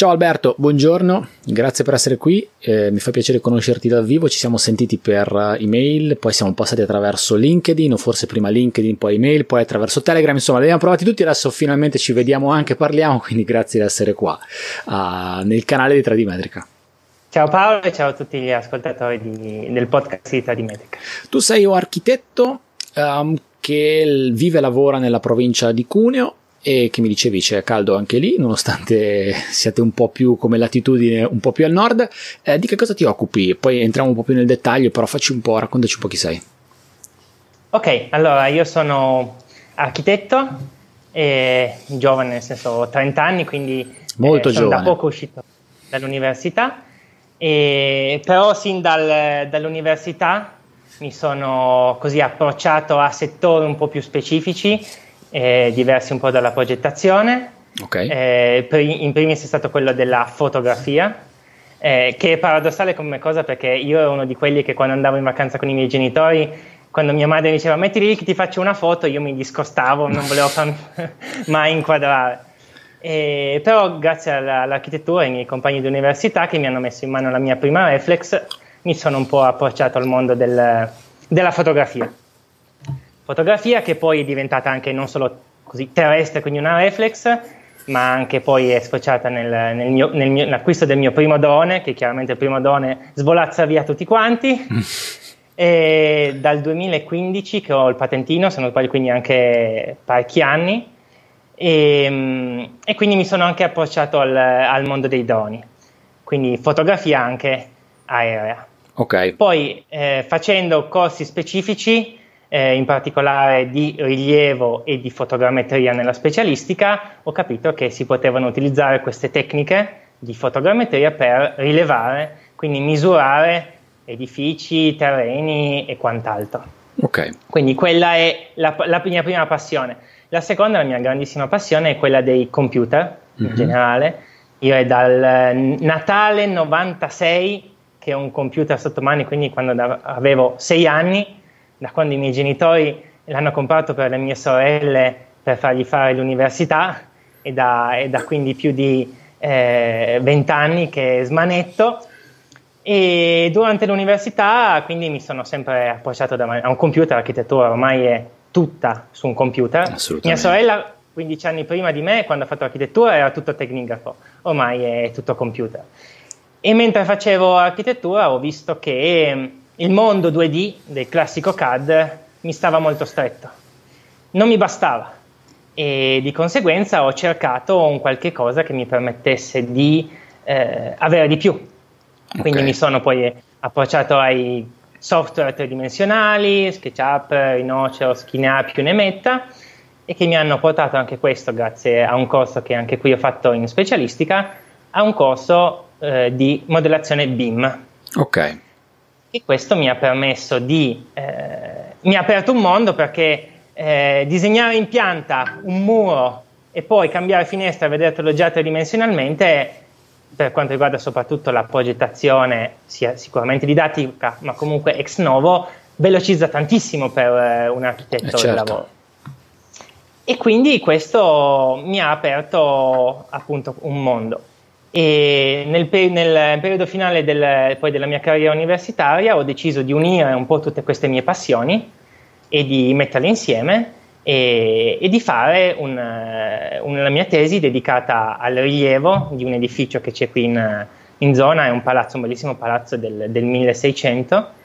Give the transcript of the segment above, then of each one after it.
Ciao Alberto, buongiorno, grazie per essere qui, eh, mi fa piacere conoscerti dal vivo, ci siamo sentiti per uh, email, poi siamo passati attraverso LinkedIn o forse prima LinkedIn, poi email, poi attraverso Telegram, insomma li abbiamo provati tutti, adesso finalmente ci vediamo anche, parliamo, quindi grazie di essere qua uh, nel canale di Tradimetrica. Ciao Paolo e ciao a tutti gli ascoltatori di, del podcast di Tradimetrica. Tu sei un architetto um, che vive e lavora nella provincia di Cuneo e che mi dicevi c'è caldo anche lì, nonostante siate un po' più come latitudine, un po' più al nord. Eh, di che cosa ti occupi? Poi entriamo un po' più nel dettaglio, però facci un po', raccontaci un po' chi sei. Ok, allora io sono architetto, eh, giovane nel senso ho 30 anni, quindi Molto eh, sono giovane. da poco uscito dall'università, e, però sin dal, dall'università mi sono così approcciato a settori un po' più specifici eh, diversi un po' dalla progettazione. Okay. Eh, in primis è stato quello della fotografia, eh, che è paradossale come cosa perché io ero uno di quelli che quando andavo in vacanza con i miei genitori, quando mia madre mi diceva metti lì che ti faccio una foto, io mi discostavo, non volevo farmi mai inquadrare. Eh, però grazie alla, all'architettura e ai miei compagni di università che mi hanno messo in mano la mia prima reflex, mi sono un po' approcciato al mondo del, della fotografia fotografia che poi è diventata anche non solo così terrestre, quindi una reflex, ma anche poi è sfociata nel, nel mio, nel mio, nell'acquisto del mio primo drone, che chiaramente il primo drone svolazza via tutti quanti. e dal 2015 che ho il patentino, sono poi quindi anche parecchi anni, e, e, quindi mi sono anche approcciato al, al mondo dei droni, quindi fotografia anche aerea. Okay. Poi eh, facendo corsi specifici eh, in particolare di rilievo e di fotogrammetria nella specialistica, ho capito che si potevano utilizzare queste tecniche di fotogrammetria per rilevare, quindi misurare edifici, terreni e quant'altro. Okay. Quindi quella è la, la, mia prima passione. La seconda, la mia grandissima passione, è quella dei computer mm-hmm. in generale. Io è dal Natale 96 che ho un computer sotto mano, quindi quando avevo sei anni da quando i miei genitori l'hanno comprato per le mie sorelle per fargli fare l'università e da, e da quindi più di eh, vent'anni eh, che smanetto e durante l'università quindi mi sono sempre approcciato a un computer, l'architettura ormai è tutta su un computer. Mia sorella 15 anni prima di me, quando ha fatto architettura, era tutto tecnigrafo, ormai è tutto computer. E mentre facevo architettura ho visto che il mondo 2D del classico CAD mi stava molto stretto, non mi bastava e di conseguenza ho cercato un qualche cosa che mi permettesse di eh, avere di più. Quindi okay. mi sono poi approcciato ai software tridimensionali, SketchUp, Rhinoceros, Skinea, più ne metta, e che mi hanno portato anche questo, grazie a un corso che anche qui ho fatto in specialistica, a un corso eh, di modellazione BIM. Ok e questo mi ha permesso di, eh, mi ha aperto un mondo perché eh, disegnare in pianta un muro e poi cambiare finestra e vedertelo già tridimensionalmente per quanto riguarda soprattutto la progettazione, sia sicuramente didattica, ma comunque ex novo, velocizza tantissimo per eh, un architetto eh certo. del lavoro. E quindi questo mi ha aperto appunto un mondo. E nel, nel periodo finale del, della mia carriera universitaria ho deciso di unire un po' tutte queste mie passioni e di metterle insieme e, e di fare un, una mia tesi dedicata al rilievo di un edificio che c'è qui in, in zona, è un palazzo, un bellissimo palazzo del, del 1600.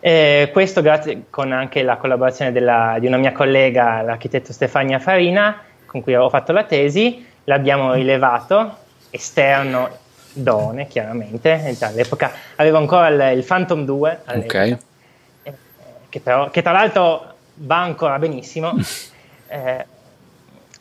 Eh, questo grazie con anche la collaborazione della, di una mia collega, l'architetto Stefania Farina, con cui ho fatto la tesi, l'abbiamo rilevato esterno Done, chiaramente, all'epoca avevo ancora il, il Phantom 2, okay. eh, che, però, che, tra l'altro va ancora benissimo, eh,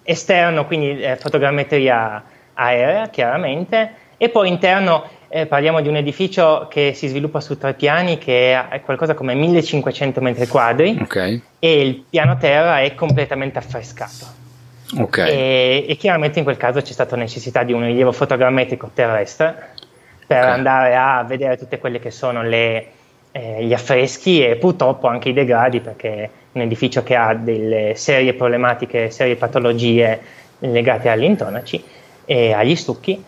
esterno, quindi eh, fotogrammetria aerea, chiaramente, e poi interno eh, parliamo di un edificio che si sviluppa su tre piani, che è qualcosa come 1500 metri quadri, okay. e il piano terra è completamente affrescato. Okay. E, e, chiaramente in quel caso c'è stata necessità di un rilievo fotogrammetrico terrestre per okay. andare a vedere tutte quelle che sono le, eh, gli affreschi e purtroppo anche i degradi perché è un edificio che ha delle serie problematiche, serie patologie legate agli intonaci e agli stucchi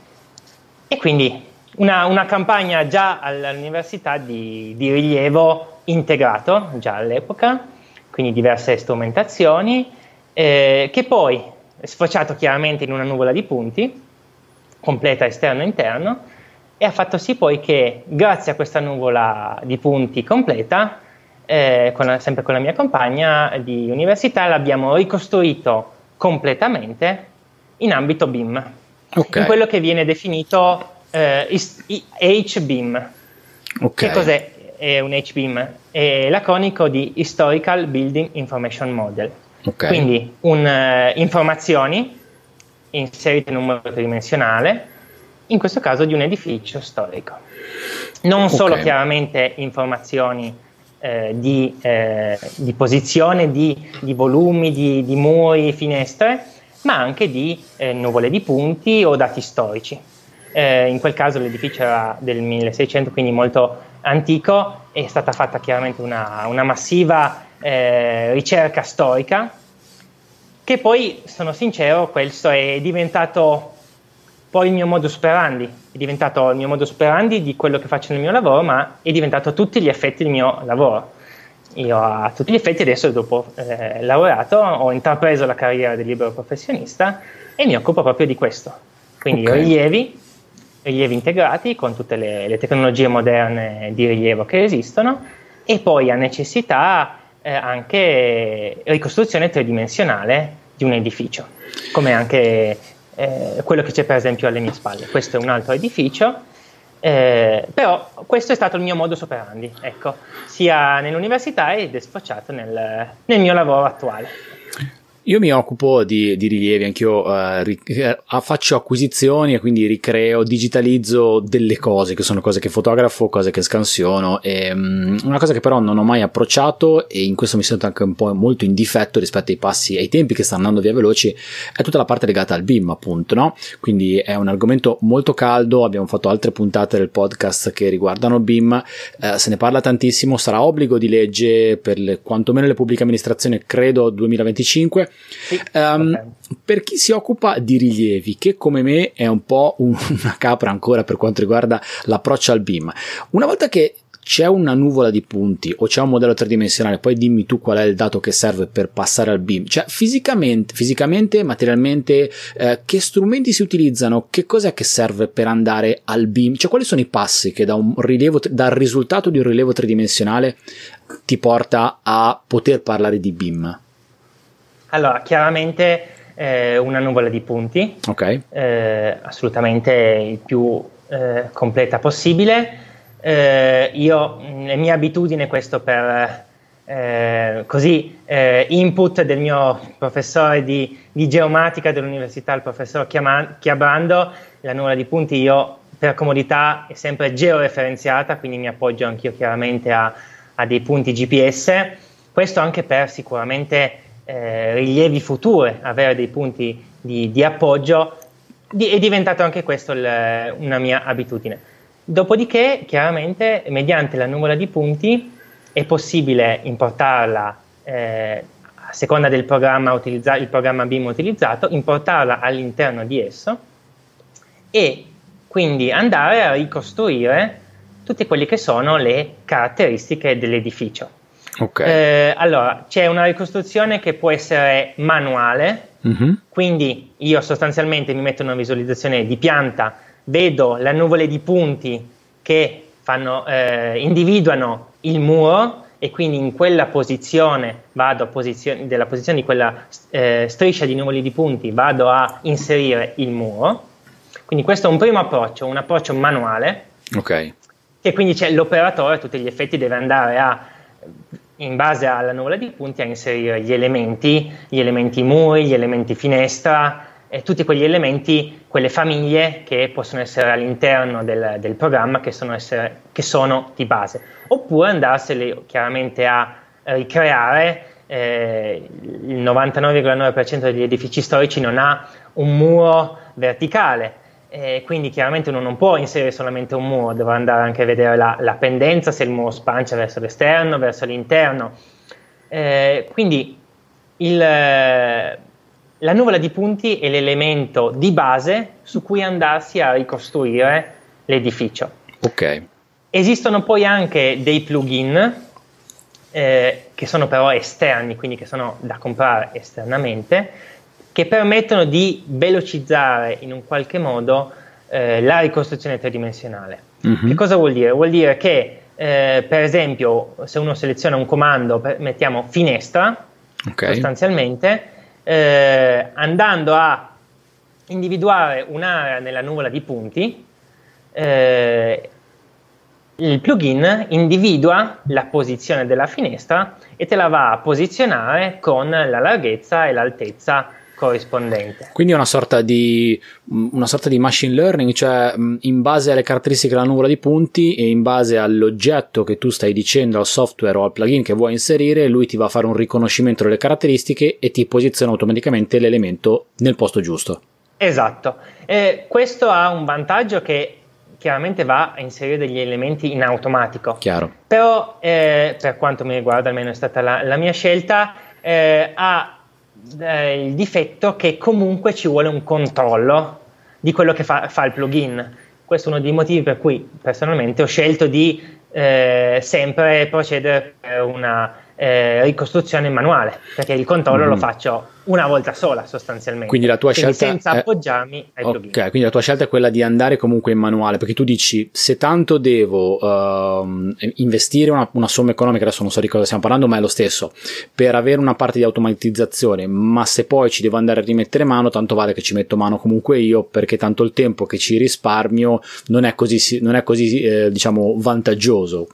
E quindi una, una campagna già all'università di, di, rilievo integrato, già all'epoca, quindi diverse strumentazioni, eh, che poi sfociato chiaramente in una nuvola di punti, completa esterno e interno, e ha fatto sì poi che grazie a questa nuvola di punti completa, eh, con la, sempre con la mia compagna di università, l'abbiamo ricostruito completamente in ambito BIM, okay. in quello che viene definito eh, HBIM. Okay. Che cos'è è un HBIM? È l'aconico di Historical Building Information Model. Okay. Quindi un, uh, informazioni inserite in un modello tridimensionale, in questo caso di un edificio storico. Non okay. solo chiaramente informazioni eh, di, eh, di, posizione, di, di volumi, di, di, muri, finestre, ma anche di eh, nuvole di punti o dati storici. Eh, in quel caso l'edificio era del 1600, quindi molto antico, è stata fatta chiaramente una, una massiva eh, ricerca storica, che poi, sono sincero, questo è diventato poi il mio modus operandi, è diventato il mio modus operandi di quello che faccio nel mio lavoro, ma è diventato a tutti gli effetti il mio lavoro. Io a tutti gli effetti adesso dopo eh, lavorato ho intrapreso la carriera del libero professionista e mi occupo proprio di questo. Quindi okay. rilievi, rilievi integrati con tutte le, le, tecnologie moderne di rilievo che esistono e poi a necessità eh, anche ricostruzione tridimensionale di un edificio, come anche eh, quello che c'è per esempio alle mie spalle. Questo è un altro edificio eh, però questo è stato il mio modus operandi, ecco, sia nell'università ed è sfociato nel, nel mio lavoro attuale. Io mi occupo di, di rilievi, anch'io uh, ri, uh, faccio acquisizioni e quindi ricreo, digitalizzo delle cose che sono cose che fotografo, cose che scansiono. E, um, una cosa che però non ho mai approcciato e in questo mi sento anche un po' molto in difetto rispetto ai passi e ai tempi che stanno andando via veloci è tutta la parte legata al BIM, appunto, no? Quindi è un argomento molto caldo. Abbiamo fatto altre puntate del podcast che riguardano BIM, uh, se ne parla tantissimo. Sarà obbligo di legge per le, quantomeno le pubbliche amministrazioni, credo 2025 sì, um, okay. Per chi si occupa di rilievi, che come me è un po' un, una capra ancora per quanto riguarda l'approccio al BIM, una volta che c'è una nuvola di punti o c'è un modello tridimensionale, poi dimmi tu qual è il dato che serve per passare al BIM. Cioè, fisicamente, fisicamente materialmente, eh, che strumenti si utilizzano? Che cos'è che serve per andare al BIM? Cioè, quali sono i passi che da un rilievo, dal risultato di un rilievo tridimensionale ti porta a poter parlare di BIM? Allora, chiaramente eh, una nuvola di punti, okay. eh, assolutamente il più eh, completa possibile. Eh, io, le mie abitudini, questo per eh, così, eh, input del mio professore di, di geomatica dell'università, il professor Chiabrando, la nuvola di punti io per comodità è sempre georeferenziata, quindi mi appoggio anch'io chiaramente a, a dei punti GPS. Questo anche per sicuramente eh, rilievi future, avere dei punti di, di appoggio, di, è diventato anche questo il, una mia abitudine. Dopodiché, chiaramente, mediante la nuvola di punti è possibile importarla eh, a seconda del programma, utilizza- il programma BIM utilizzato, importarla all'interno di esso e quindi andare a ricostruire tutte quelle che sono le caratteristiche dell'edificio. Okay. Eh, allora, c'è una ricostruzione che può essere manuale, mm-hmm. quindi io sostanzialmente mi metto una visualizzazione di pianta, vedo le nuvole di punti che fanno, eh, individuano il muro e quindi in quella posizione vado a posizione, della posizione di quella eh, striscia di nuvole di punti vado a inserire il muro. Quindi questo è un primo approccio, un approccio manuale. Ok. Che quindi c'è l'operatore a tutti gli effetti deve andare a in base alla nuvola di punti a inserire gli elementi, gli elementi muri, gli elementi finestra, e tutti quegli elementi, quelle famiglie che possono essere all'interno del, del programma che sono, essere, che sono, di base, oppure andarseli chiaramente a ricreare. Eh, il 99,9% degli edifici storici non ha un muro verticale, eh, quindi chiaramente uno non può inserire solamente un muro, dovrà andare anche a vedere la, la pendenza, se il muro spancia verso l'esterno, verso l'interno. Eh, quindi il, la nuvola di punti è l'elemento di base su cui andarsi a ricostruire l'edificio. Ok. Esistono poi anche dei plugin eh, che sono però esterni, quindi che sono da comprare esternamente, che permettono di velocizzare in un qualche modo eh, la ricostruzione tridimensionale. Mm-hmm. Che cosa vuol dire? Vuol dire che, eh, per esempio, se uno seleziona un comando, per, mettiamo finestra, okay. sostanzialmente, eh, andando a individuare un'area nella nuvola di punti, eh, il plugin individua la posizione della finestra e te la va a posizionare con la larghezza e l'altezza corrispondente. Quindi è una sorta di, una sorta di machine learning, cioè in base alle caratteristiche della nuvola di punti e in base all'oggetto che tu stai dicendo al software o al plugin che vuoi inserire, lui ti va a fare un riconoscimento delle caratteristiche e ti posiziona automaticamente l'elemento nel posto giusto. Esatto, e questo ha un vantaggio che chiaramente va a inserire degli elementi in automatico. Chiaro. Però, eh, per quanto mi riguarda, almeno è stata la, la mia scelta, eh, ha eh, il difetto che comunque ci vuole un controllo di quello che fa, fa il plugin. Questo è uno dei motivi per cui personalmente ho scelto di eh, sempre procedere per una eh, ricostruzione manuale, perché il controllo mm. lo faccio una volta sola sostanzialmente. Quindi la tua quindi scelta senza è... appoggiarmi ai okay, quindi la tua scelta è quella di andare comunque in manuale, perché tu dici se tanto devo uh, investire una, una, somma economica, adesso non so di cosa stiamo parlando, ma è lo stesso, per avere una parte di automatizzazione, ma se poi ci devo andare a rimettere mano, tanto vale che ci metto mano comunque io, perché tanto il tempo che ci risparmio non è così, non è così eh, diciamo vantaggioso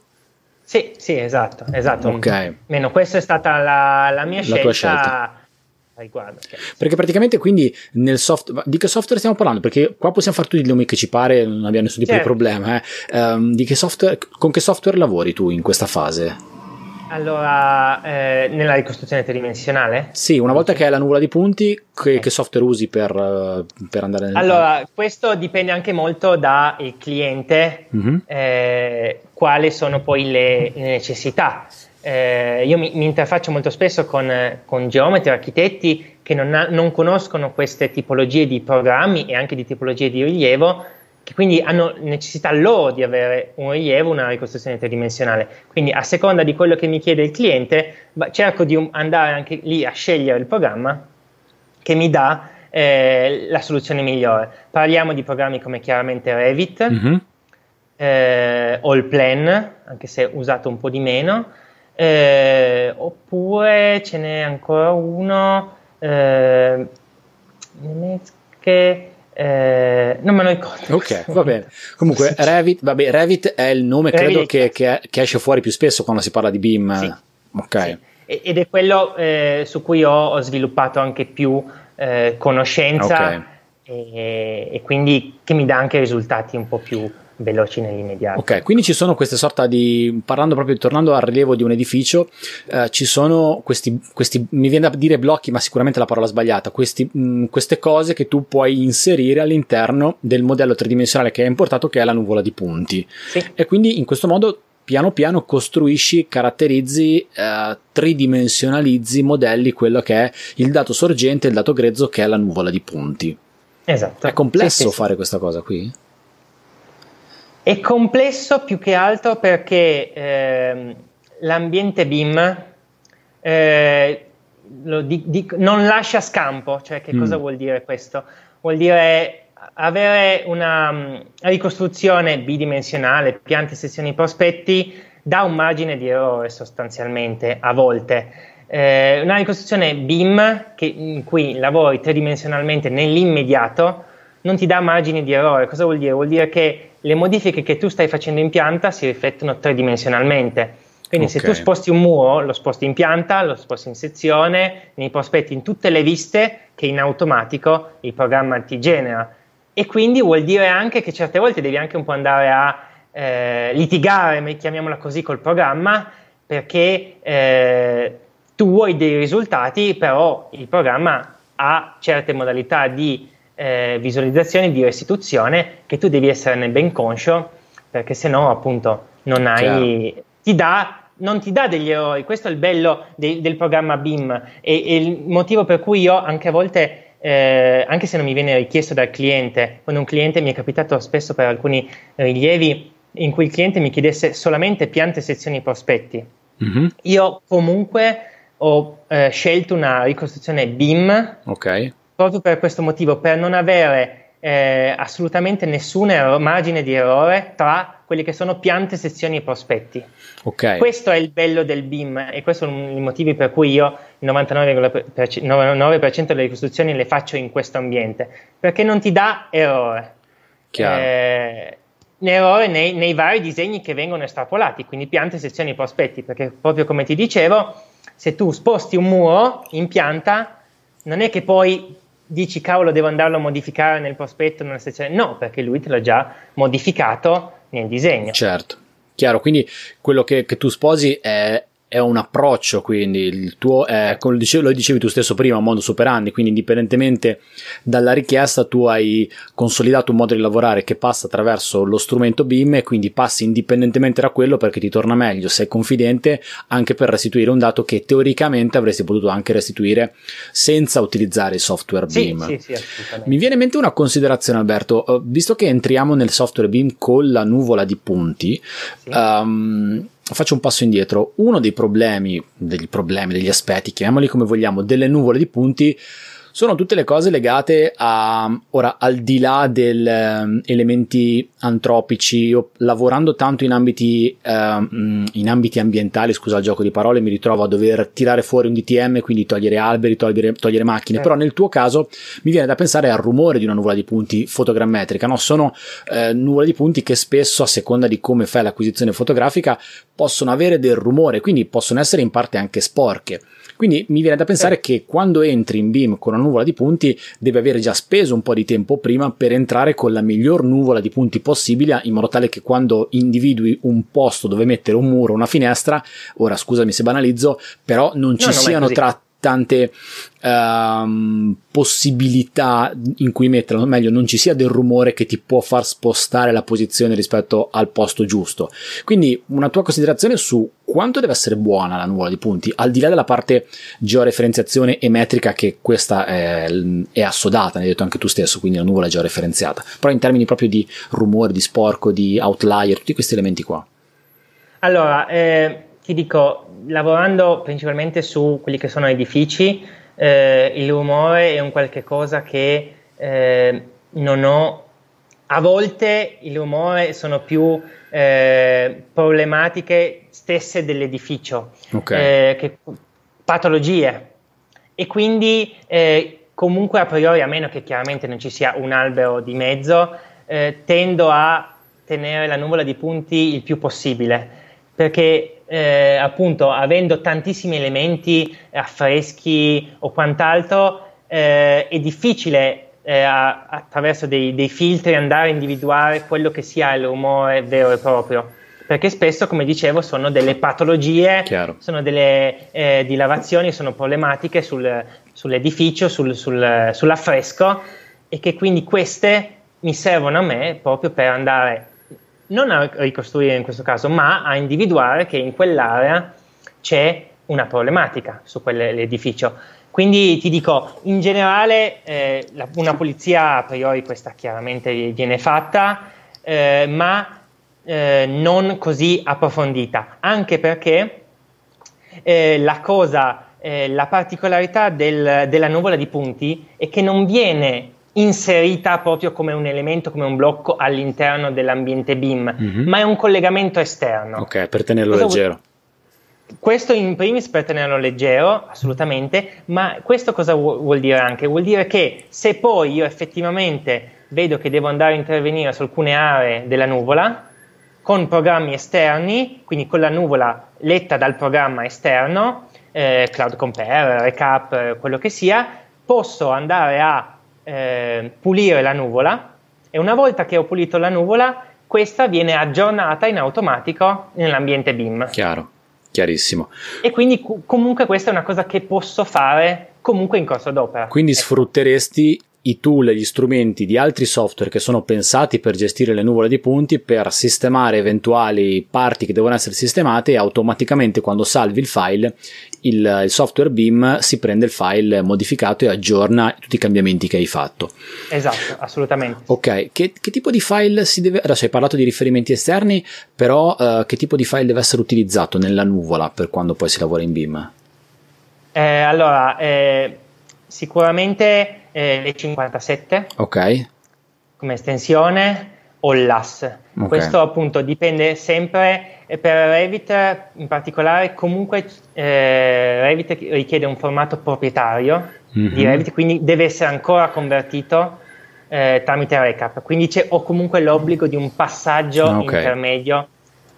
sì, sì, esatto, esatto. Ok. Meno, questa è stata la, la mia la scelta. Tua scelta. Riguardo, perché praticamente quindi nel software di che software stiamo parlando? Perché qua possiamo fare tutti i nomi che ci pare, non abbiamo nessun tipo certo. di problema. Eh. Um, di che software, con che software lavori tu in questa fase? Allora, eh, nella ricostruzione tridimensionale? Sì, una volta che hai la nuvola di punti, che, che software usi per, uh, per, andare nel... Allora, questo dipende anche molto dal cliente, mm-hmm. eh, quali sono poi le, le necessità. Eh, io mi, mi, interfaccio molto spesso con, con geometri, architetti che non, ha, non conoscono queste tipologie di programmi e anche di tipologie di rilievo che quindi hanno necessità loro di avere un rilievo, una ricostruzione tridimensionale. Quindi a seconda di quello che mi chiede il cliente, cerco di andare anche lì a scegliere il programma che mi dà eh, la soluzione migliore. Parliamo di programmi come chiaramente Revit mm-hmm. eh, o il Plan, anche se usato un po' di meno, eh, oppure ce n'è ancora uno eh, che eh, non me lo ricordo. Ok, va bene. Comunque, Revit, vabbè, Revit è il nome, Revit, credo, che, che, che, esce fuori più spesso quando si parla di BIM. Sì. Ok. Sì. Ed è quello eh, su cui ho, ho, sviluppato anche più eh, conoscenza okay. e, e, quindi che mi dà anche risultati un po' più veloci nell'immediato. Ok, quindi ci sono queste sorta di, parlando proprio, tornando al rilievo di un edificio, eh, ci sono questi, questi, mi viene da dire blocchi, ma sicuramente la parola sbagliata, questi, mh, queste cose che tu puoi inserire all'interno del modello tridimensionale che hai importato, che è la nuvola di punti. Sì. E quindi in questo modo piano piano costruisci, caratterizzi, eh, tridimensionalizzi, modelli quello che è il dato sorgente, il dato grezzo che è la nuvola di punti. Esatto. È complesso sì, sì, fare questa cosa qui? È complesso più che altro perché eh, l'ambiente BIM eh, di, di, non lascia scampo, cioè che mm. cosa vuol dire questo? Vuol dire avere una um, ricostruzione bidimensionale, piante, sezioni, prospetti, dà un margine di errore sostanzialmente a volte. Eh, una ricostruzione BIM che, in cui lavori tridimensionalmente nell'immediato non ti dà margini di errore. Cosa vuol dire? Vuol dire che le modifiche che tu stai facendo in pianta si riflettono tridimensionalmente. Quindi okay. se tu sposti un muro, lo sposti in pianta, lo sposti in sezione, nei prospetti, in tutte le viste che in automatico il programma ti genera. E quindi vuol dire anche che certe volte devi anche un po' andare a eh, litigare, chiamiamola così, col programma, perché eh, tu vuoi dei risultati, però il programma ha certe modalità di eh, visualizzazione di restituzione che tu devi esserne ben conscio perché se no appunto non hai, Chiaro. ti dà non ti dà degli errori, questo è il bello de- del programma BIM e-, e, il motivo per cui io anche a volte, eh, anche se non mi viene richiesto dal cliente, quando un cliente mi è capitato spesso per alcuni rilievi in cui il cliente mi chiedesse solamente piante, sezioni, prospetti, mm-hmm. io comunque ho eh, scelto una ricostruzione BIM okay. Proprio per questo motivo, per non avere eh, assolutamente nessun erro- margine di errore tra quelli che sono piante, sezioni e prospetti. Okay. Questo è il bello del BIM e questo è uno dei motivi per cui io il 99,9% delle ricostruzioni le faccio in questo ambiente, perché non ti dà errore. Eh, errore nei, nei, vari disegni che vengono estrapolati, quindi piante, sezioni e prospetti, perché proprio come ti dicevo, se tu sposti un muro in pianta, non è che poi dici cavolo devo andarlo a modificare nel prospetto, nella sezione, no, perché lui te l'ha già modificato nel disegno. Certo, chiaro, quindi quello che, che tu sposi è, è un approccio, quindi il tuo è, come lo dicevi, lo dicevi tu stesso prima, modus operandi, quindi indipendentemente dalla richiesta tu hai consolidato un modo di lavorare che passa attraverso lo strumento BIM e quindi passi indipendentemente da quello perché ti torna meglio, sei confidente anche per restituire un dato che teoricamente avresti potuto anche restituire senza utilizzare il software BIM. Sì, sì, Mi viene in mente una considerazione Alberto, uh, visto che entriamo nel software BIM con la nuvola di punti, sì. um, faccio un passo indietro. Uno dei problemi, degli problemi, degli aspetti, chiamiamoli come vogliamo, delle nuvole di punti sono tutte le cose legate a, ora, al di là degli ehm, elementi antropici, io lavorando tanto in ambiti, uh, in ambiti ambientali, scusa il gioco di parole, mi ritrovo a dover tirare fuori un DTM, quindi togliere alberi, togliere, togliere macchine, eh. però nel tuo caso mi viene da pensare al rumore di una nuvola di punti fotogrammetrica, no? sono uh, nuvole di punti che spesso, a seconda di come fai l'acquisizione fotografica, possono avere del rumore, quindi possono essere in parte anche sporche. Quindi mi viene da pensare eh. che quando entri in BIM con una nuvola di punti devi avere già speso un po' di tempo prima per entrare con la miglior nuvola di punti possibile in modo tale che quando individui un posto dove mettere un muro, una finestra, ora scusami se banalizzo, però non ci no, siano tratti tante um, possibilità in cui metterlo, meglio non ci sia del rumore che ti può far spostare la posizione rispetto al posto giusto. Quindi una tua considerazione su quanto deve essere buona la nuvola di punti, al di là della parte georeferenziazione e metrica che questa è, è assodata, ne hai detto anche tu stesso, quindi la nuvola è georeferenziata, però in termini proprio di rumore, di sporco, di outlier, tutti questi elementi qua. Allora, eh, ti dico, lavorando principalmente su quelli che sono edifici, eh, il rumore è un qualche cosa che eh, non ho. A volte il rumore sono più eh, problematiche stesse dell'edificio, okay. Eh, che, patologie. E quindi eh, comunque a priori, a meno che chiaramente non ci sia un albero di mezzo, eh, tendo a tenere la nuvola di punti il più possibile, perché eh, appunto avendo tantissimi elementi affreschi o quant'altro eh, è difficile eh, a, attraverso dei, dei, filtri andare a individuare quello che sia il rumore vero e proprio perché spesso come dicevo sono delle patologie Chiaro. sono delle eh, dilavazioni sono problematiche sul, sull'edificio sul, sul, sull'affresco e che quindi queste mi servono a me proprio per andare non a ricostruire in questo caso, ma a individuare che in quell'area c'è una problematica su quell'edificio. Quindi ti dico, in generale eh, la, una pulizia a priori questa chiaramente viene fatta, eh, ma eh, non così approfondita, anche perché eh, la cosa, eh, la particolarità del, della nuvola di punti è che non viene inserita proprio come un elemento, come un blocco all'interno dell'ambiente BIM, mm-hmm. ma è un collegamento esterno. Ok, per tenerlo Cosa leggero. Vuol... Questo in primis per tenerlo leggero, assolutamente, ma questo cosa vuol dire anche? Vuol dire che se poi io effettivamente vedo che devo andare a intervenire su alcune aree della nuvola, con programmi esterni, quindi con la nuvola letta dal programma esterno, eh, Cloud Compare, Recap, quello che sia, posso andare a eh, pulire la nuvola e una volta che ho pulito la nuvola questa viene aggiornata in automatico nell'ambiente BIM. Chiaro, chiarissimo. E quindi comunque questa è una cosa che posso fare comunque in corso d'opera. Quindi ecco. sfrutteresti i tool e gli strumenti di altri software che sono pensati per gestire le nuvole di punti, per sistemare eventuali parti che devono essere sistemate e automaticamente quando salvi il file il, il, software BIM si prende il file modificato e aggiorna tutti i cambiamenti che hai fatto. Esatto, assolutamente. Ok, che, che tipo di file si deve... Adesso hai parlato di riferimenti esterni, però uh, che tipo di file deve essere utilizzato nella nuvola per quando poi si lavora in BIM? Eh, allora, eh, sicuramente eh, le 57. Ok. Come estensione o l'AS. Okay. Questo appunto dipende sempre per Revit in particolare comunque eh, Revit richiede un formato proprietario mm-hmm. di Revit quindi deve essere ancora convertito eh, tramite Recap quindi c'è o comunque l'obbligo di un passaggio okay. intermedio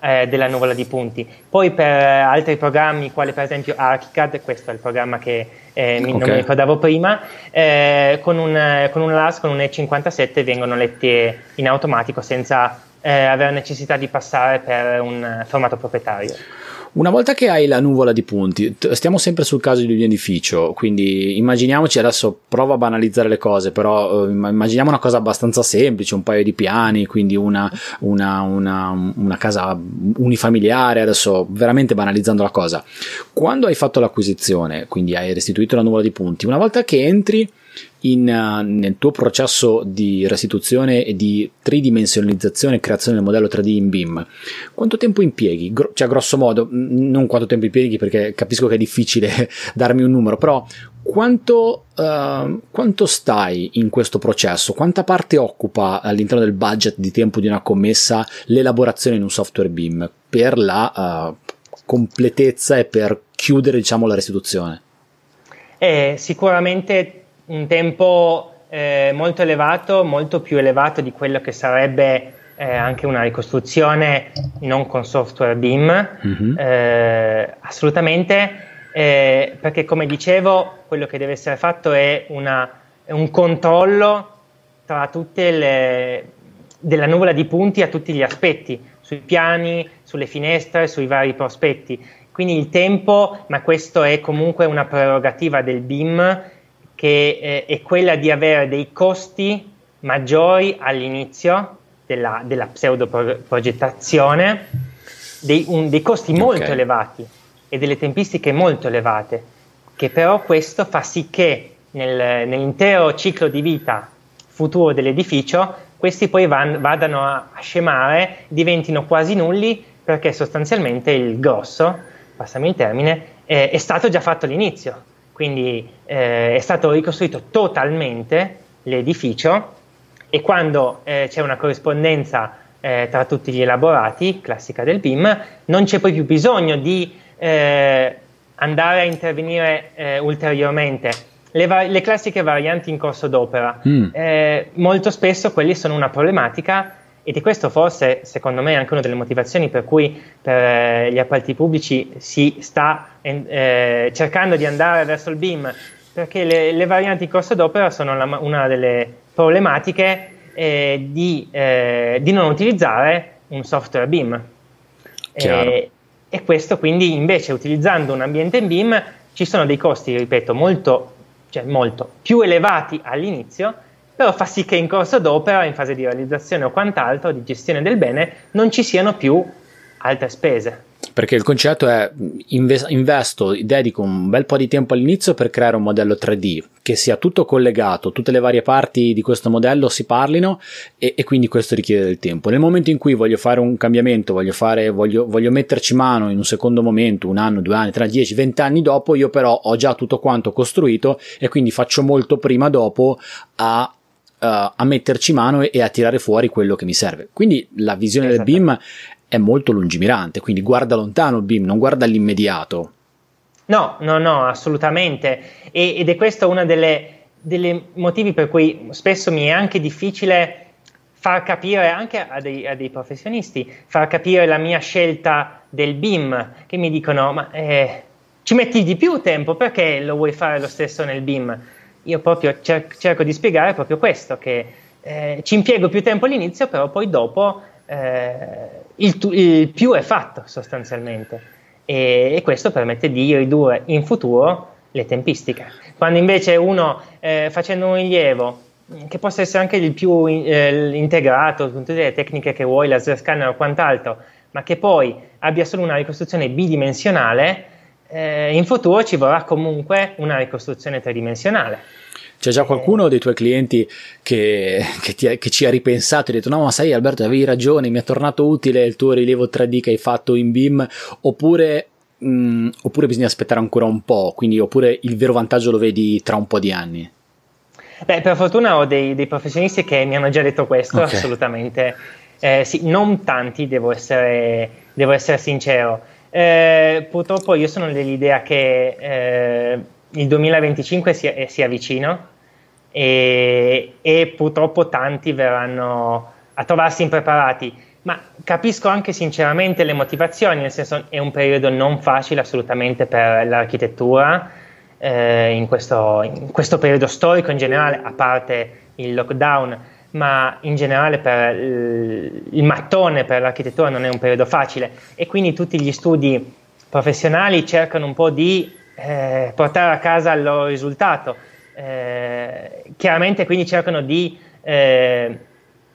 eh, della nuvola di punti poi per altri programmi quali per esempio ArchiCAD questo è il programma che eh, mi, okay. non mi ricordavo prima eh, con un, con un LAS con un E57 vengono letti in automatico senza eh, avere necessità di passare per un formato proprietario. Una volta che hai la nuvola di punti, stiamo sempre sul caso di un edificio, quindi immaginiamoci adesso, provo a banalizzare le cose, però uh, immaginiamo una cosa abbastanza semplice, un paio di piani, quindi una, una, una, una casa unifamiliare, adesso veramente banalizzando la cosa. Quando hai fatto l'acquisizione, quindi hai restituito la nuvola di punti, una volta che entri in, uh, nel tuo processo di restituzione e di tridimensionalizzazione e creazione del modello 3D in BIM, quanto tempo impieghi? Gro- cioè, grosso modo, non quanto tempo impieghi perché capisco che è difficile darmi un numero, però quanto, uh, quanto, stai in questo processo? Quanta parte occupa all'interno del budget di tempo di una commessa l'elaborazione in un software BIM per la uh, completezza e per chiudere diciamo, la restituzione? Eh, sicuramente un tempo eh, molto elevato, molto più elevato di quello che sarebbe eh, anche una ricostruzione non con software BIM, mm-hmm. eh, assolutamente, eh, perché come dicevo, quello che deve essere fatto è una, un controllo tra tutte le della nuvola di punti a tutti gli aspetti, sui piani, sulle finestre, sui vari prospetti. Quindi il tempo, ma questo è comunque una prerogativa del BIM che eh, è quella di avere dei costi maggiori all'inizio della, della pseudo progettazione, dei, un, dei costi molto okay. elevati e delle tempistiche molto elevate, che però questo fa sì che nel, nell'intero ciclo di vita futuro dell'edificio questi poi van, vadano a, a scemare, diventino quasi nulli perché sostanzialmente il grosso, passami il termine, eh, è stato già fatto all'inizio quindi eh, è stato ricostruito totalmente l'edificio e quando eh, c'è una corrispondenza eh, tra tutti gli elaborati, classica del BIM, non c'è poi più bisogno di eh, andare a intervenire eh, ulteriormente. Le, va- le, classiche varianti in corso d'opera, mm. Eh, molto spesso quelli sono una problematica ed è questo forse, secondo me, anche una delle motivazioni per cui per eh, gli appalti pubblici si sta eh, cercando di andare verso il BIM, perché le, le varianti in corso d'opera sono la, una delle problematiche eh, di, eh, di, non utilizzare un software BIM. E, e questo quindi invece utilizzando un ambiente in BIM ci sono dei costi, ripeto, molto, cioè molto più elevati all'inizio però fa sì che in corso d'opera, in fase di realizzazione o quant'altro, di gestione del bene, non ci siano più altre spese. Perché il concetto è investo, dedico un bel po' di tempo all'inizio per creare un modello 3D che sia tutto collegato, tutte le varie parti di questo modello si parlino e, e quindi questo richiede del tempo. Nel momento in cui voglio fare un cambiamento, voglio, fare, voglio, voglio metterci mano in un secondo momento, un anno, due anni, tre, dieci, vent'anni dopo, io però ho già tutto quanto costruito e quindi faccio molto prima dopo a a metterci mano e, e, a tirare fuori quello che mi serve. Quindi la visione del BIM è molto lungimirante, quindi guarda lontano il BIM, non guarda all'immediato. No, no, no, assolutamente. E, ed è questo uno dei motivi per cui spesso mi è anche difficile far capire anche a dei, a dei, professionisti, far capire la mia scelta del BIM, che mi dicono, ma eh, ci metti di più tempo, perché lo vuoi fare lo stesso nel BIM? Io proprio cer- cerco di spiegare proprio questo, che eh, ci impiego più tempo all'inizio, però poi dopo eh, il, tu- il, più è fatto sostanzialmente e-, e, questo permette di ridurre in futuro le tempistiche. Quando invece uno eh, facendo un rilievo che possa essere anche il più eh, integrato con tutte le tecniche che vuoi, laser scanner o quant'altro, ma che poi abbia solo una ricostruzione bidimensionale, eh, in futuro ci vorrà comunque una ricostruzione tridimensionale. C'è già qualcuno dei tuoi clienti che, che, ti, che, ci ha ripensato e ha detto: No, ma sai, Alberto, avevi ragione, mi è tornato utile il tuo rilievo 3D che hai fatto in BIM, oppure, mh, mm, oppure bisogna aspettare ancora un po', quindi oppure il vero vantaggio lo vedi tra un po' di anni? Beh, per fortuna ho dei, dei professionisti che mi hanno già detto questo, okay. assolutamente. Eh, sì, non tanti, devo essere, devo essere sincero. Eh, purtroppo io sono dell'idea che eh, il 2025 sia, eh, sia vicino e, e, purtroppo tanti verranno a trovarsi impreparati. Ma capisco anche sinceramente le motivazioni, nel senso è un periodo non facile assolutamente per l'architettura eh, in, questo, in, questo, periodo storico in generale, a parte il lockdown, ma in generale per il, mattone per l'architettura non è un periodo facile e quindi tutti gli studi professionali cercano un po' di eh, portare a casa il loro risultato. Eh, chiaramente quindi cercano di, eh,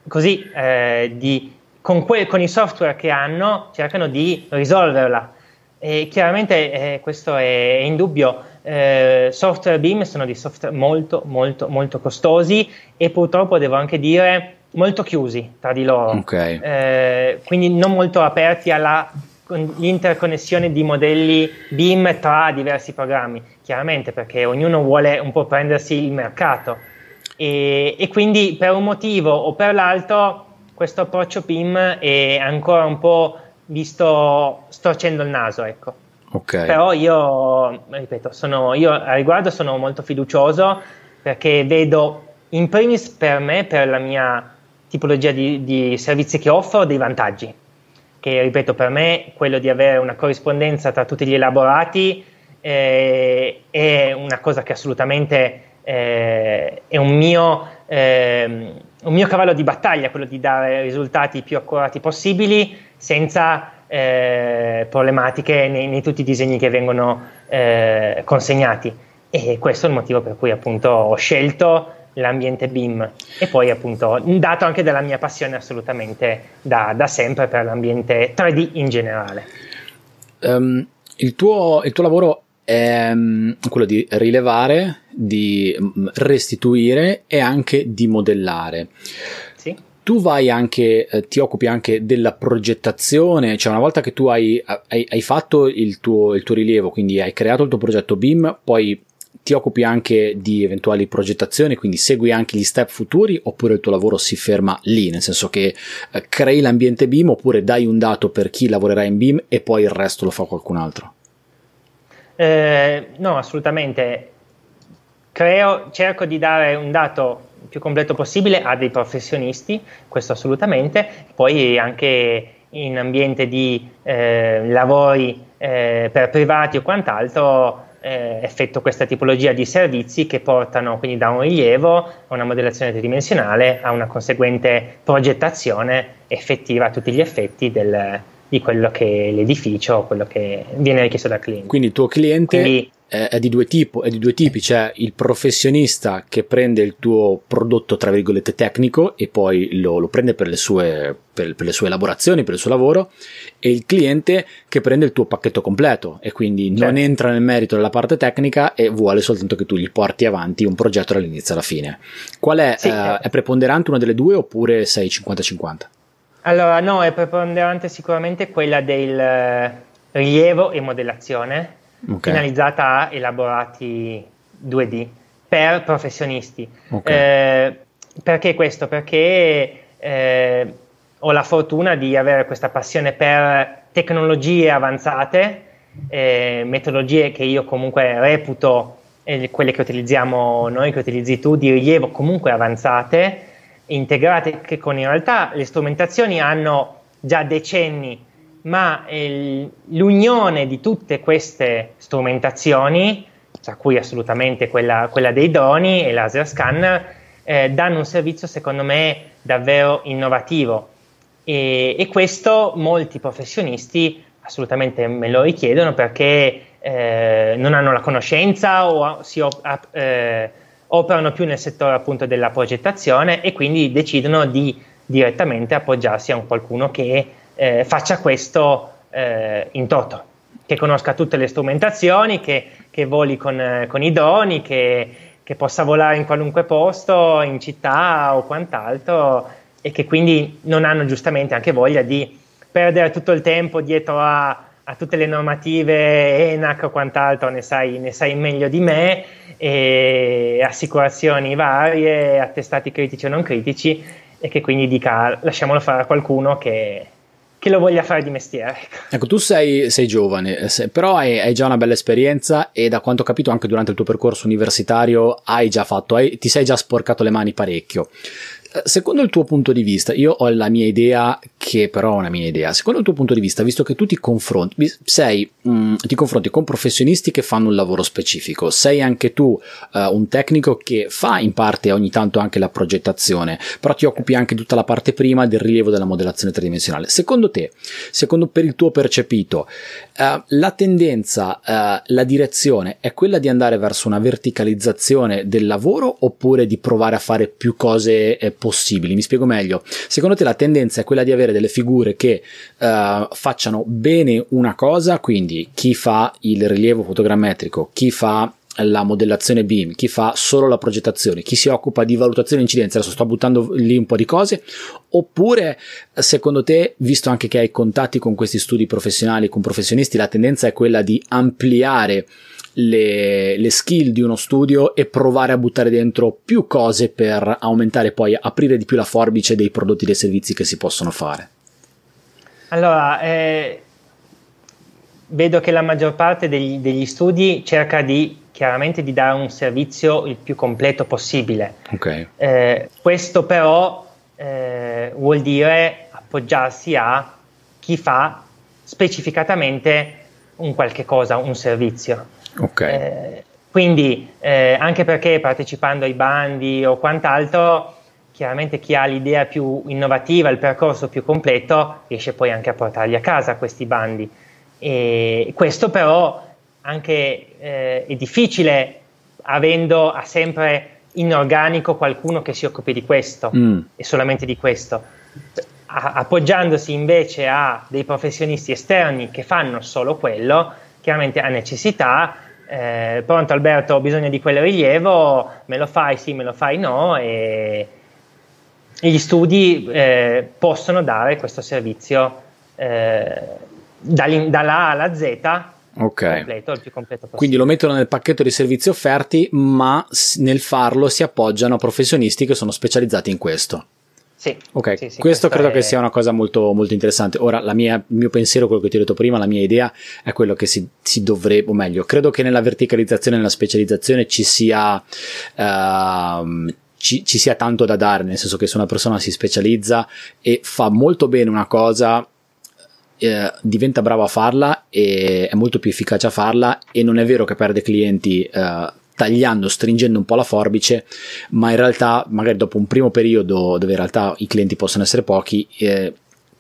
così, eh, di con, que- con, i software che hanno, cercano di risolverla. E chiaramente eh, questo è, è indubbio eh, software BIM sono dei software molto, molto, molto costosi e purtroppo devo anche dire molto chiusi tra di loro, okay. eh, quindi non molto aperti all'interconnessione di modelli BIM tra diversi programmi, chiaramente perché ognuno vuole un po' prendersi il mercato e, e quindi per un motivo o per l'altro questo approccio BIM è ancora un po' visto storcendo il naso, ecco. Okay. Però io, ripeto, sono, io a riguardo sono molto fiducioso perché vedo in primis per me, per la mia tipologia di, di servizi che offro, dei vantaggi. Che ripeto, per me quello di avere una corrispondenza tra tutti gli elaborati eh, è una cosa che assolutamente eh, è un mio, eh, un mio cavallo di battaglia, quello di dare risultati più accurati possibili senza eh, problematiche nei, nei, tutti i disegni che vengono eh, consegnati. E questo è il motivo per cui appunto ho scelto l'ambiente BIM e poi appunto dato anche dalla mia passione assolutamente da, da sempre per l'ambiente 3D in generale. Um, il, tuo, il tuo lavoro è um, quello di rilevare, di um, restituire e anche di modellare tu vai anche, eh, ti occupi anche della progettazione, cioè una volta che tu hai, hai, hai fatto il tuo, il tuo, rilievo, quindi hai creato il tuo progetto BIM, poi ti occupi anche di eventuali progettazioni, quindi segui anche gli step futuri oppure il tuo lavoro si ferma lì, nel senso che eh, crei l'ambiente BIM oppure dai un dato per chi lavorerà in BIM e poi il resto lo fa qualcun altro? Eh, no, assolutamente. Creo, cerco di dare un dato più completo possibile a dei professionisti, questo assolutamente, poi anche in ambiente di eh, lavori eh, per privati o quant'altro eh, effetto questa tipologia di servizi che portano quindi da un rilievo a una modellazione tridimensionale a una conseguente progettazione effettiva a tutti gli effetti del, di quello che è l'edificio, quello che viene richiesto dal cliente. Quindi il tuo cliente Quindi, è di, due tipo, è di due tipi, c'è il professionista che prende il tuo prodotto tra virgolette tecnico e poi lo, lo prende per le, sue, per, per le, sue, elaborazioni, per il suo lavoro e il cliente che prende il tuo pacchetto completo e quindi certo. non entra nel merito della parte tecnica e vuole soltanto che tu gli porti avanti un progetto dall'inizio alla fine. Qual è? Sì, eh, è preponderante una delle due oppure sei 50-50? Allora no, è preponderante sicuramente quella del eh, rilievo e modellazione okay. finalizzata a elaborati 2D per professionisti. Okay. Eh, perché questo? Perché eh, ho la fortuna di avere questa passione per tecnologie avanzate, eh, metodologie che io comunque reputo quelle che utilizziamo noi, che utilizzi tu, di rilievo comunque avanzate, integrate, che con in realtà le strumentazioni hanno già decenni ma eh, l'unione di tutte queste strumentazioni, tra cui assolutamente quella, quella dei droni e laser scanner, eh, danno un servizio secondo me davvero innovativo. E, e, questo molti professionisti assolutamente me lo richiedono perché eh, non hanno la conoscenza o si op- eh, operano più nel settore appunto della progettazione e quindi decidono di direttamente appoggiarsi a un qualcuno che eh, faccia questo eh, in toto, che conosca tutte le strumentazioni, che, che voli con, con, i droni, che, che possa volare in qualunque posto, in città o quant'altro e che quindi non hanno giustamente anche voglia di perdere tutto il tempo dietro a, a tutte le normative ENAC o quant'altro, ne sai, ne sai meglio di me, assicurazioni varie, attestati critici o non critici, e che quindi dica lasciamolo fare a qualcuno che, che lo voglia fare di mestiere. Ecco, ecco tu sei, sei giovane, eh, però hai, hai, già una bella esperienza e da quanto ho capito anche durante il tuo percorso universitario hai già fatto, hai, ti sei già sporcato le mani parecchio. Eh, secondo il tuo punto di vista, io ho la mia idea, che però è una mia idea. Secondo il tuo punto di vista, visto che tu ti confronti, sei, mh, mm, ti confronti con professionisti che fanno un lavoro specifico, sei anche tu uh, un tecnico che fa in parte ogni tanto anche la progettazione, però ti occupi anche tutta la parte prima del rilievo della modellazione tridimensionale. Secondo te, secondo per il tuo percepito, uh, la tendenza, uh, la direzione è quella di andare verso una verticalizzazione del lavoro oppure di provare a fare più cose eh, possibili. Mi spiego meglio. Secondo te la tendenza è quella di avere delle figure che uh, facciano bene una cosa, quindi chi fa il rilievo fotogrammetrico, chi fa la modellazione BIM, chi fa solo la progettazione, chi si occupa di valutazione e incidenza, adesso sto buttando lì un po' di cose, oppure secondo te, visto anche che hai contatti con questi studi professionali, con professionisti, la tendenza è quella di ampliare le, le, skill di uno studio e provare a buttare dentro più cose per aumentare poi, aprire di più la forbice dei prodotti e dei servizi che si possono fare? Allora, eh, vedo che la maggior parte degli, degli, studi cerca di chiaramente di dare un servizio il più completo possibile. Okay. Eh, questo però eh, vuol dire appoggiarsi a chi fa specificatamente un qualche cosa, un servizio. Okay. Eh, quindi eh, anche perché partecipando ai bandi o quant'altro, chiaramente chi ha l'idea più innovativa, il percorso più completo, riesce poi anche a portarli a casa questi bandi. E questo però anche eh, è difficile avendo a sempre in organico qualcuno che si occupi di questo mm. e solamente di questo. A- appoggiandosi invece a dei professionisti esterni che fanno solo quello, chiaramente ha necessità eh, pronto Alberto ho bisogno di quel rilievo, me lo fai sì, me lo fai no e, gli studi eh, possono dare questo servizio eh, dalla alla Z Ok. Completo, il più completo possibile. Quindi lo mettono nel pacchetto di servizi offerti, ma nel farlo si appoggiano a professionisti che sono specializzati in questo. Sì, ok, sì, sì, questo credo è... che sia una cosa molto, molto interessante. Ora, mia, il mio pensiero, quello che ti ho detto prima, la mia idea è quello che si, si dovrebbe, o meglio, credo che nella verticalizzazione e nella specializzazione ci sia. Uh, ci, ci, sia tanto da dare, nel senso che se una persona si specializza e fa molto bene una cosa, eh, diventa bravo a farla e è molto più efficace a farla e non è vero che perde clienti eh, tagliando, stringendo un po' la forbice, ma in realtà magari dopo un primo periodo dove in realtà i clienti possono essere pochi, eh,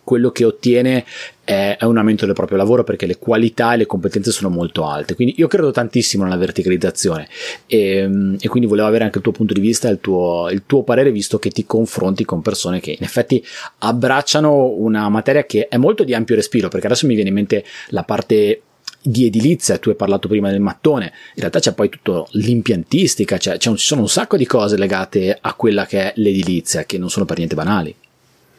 quello che ottiene è, un aumento del proprio lavoro perché le qualità e le competenze sono molto alte. Quindi io credo tantissimo nella verticalizzazione e, e quindi volevo avere anche il tuo punto di vista il tuo, il tuo parere visto che ti confronti con persone che in effetti abbracciano una materia che è molto di ampio respiro perché adesso mi viene in mente la parte di edilizia, tu hai parlato prima del mattone, in realtà c'è poi tutto l'impiantistica, cioè, ci sono un sacco di cose legate a quella che è l'edilizia che non sono per niente banali.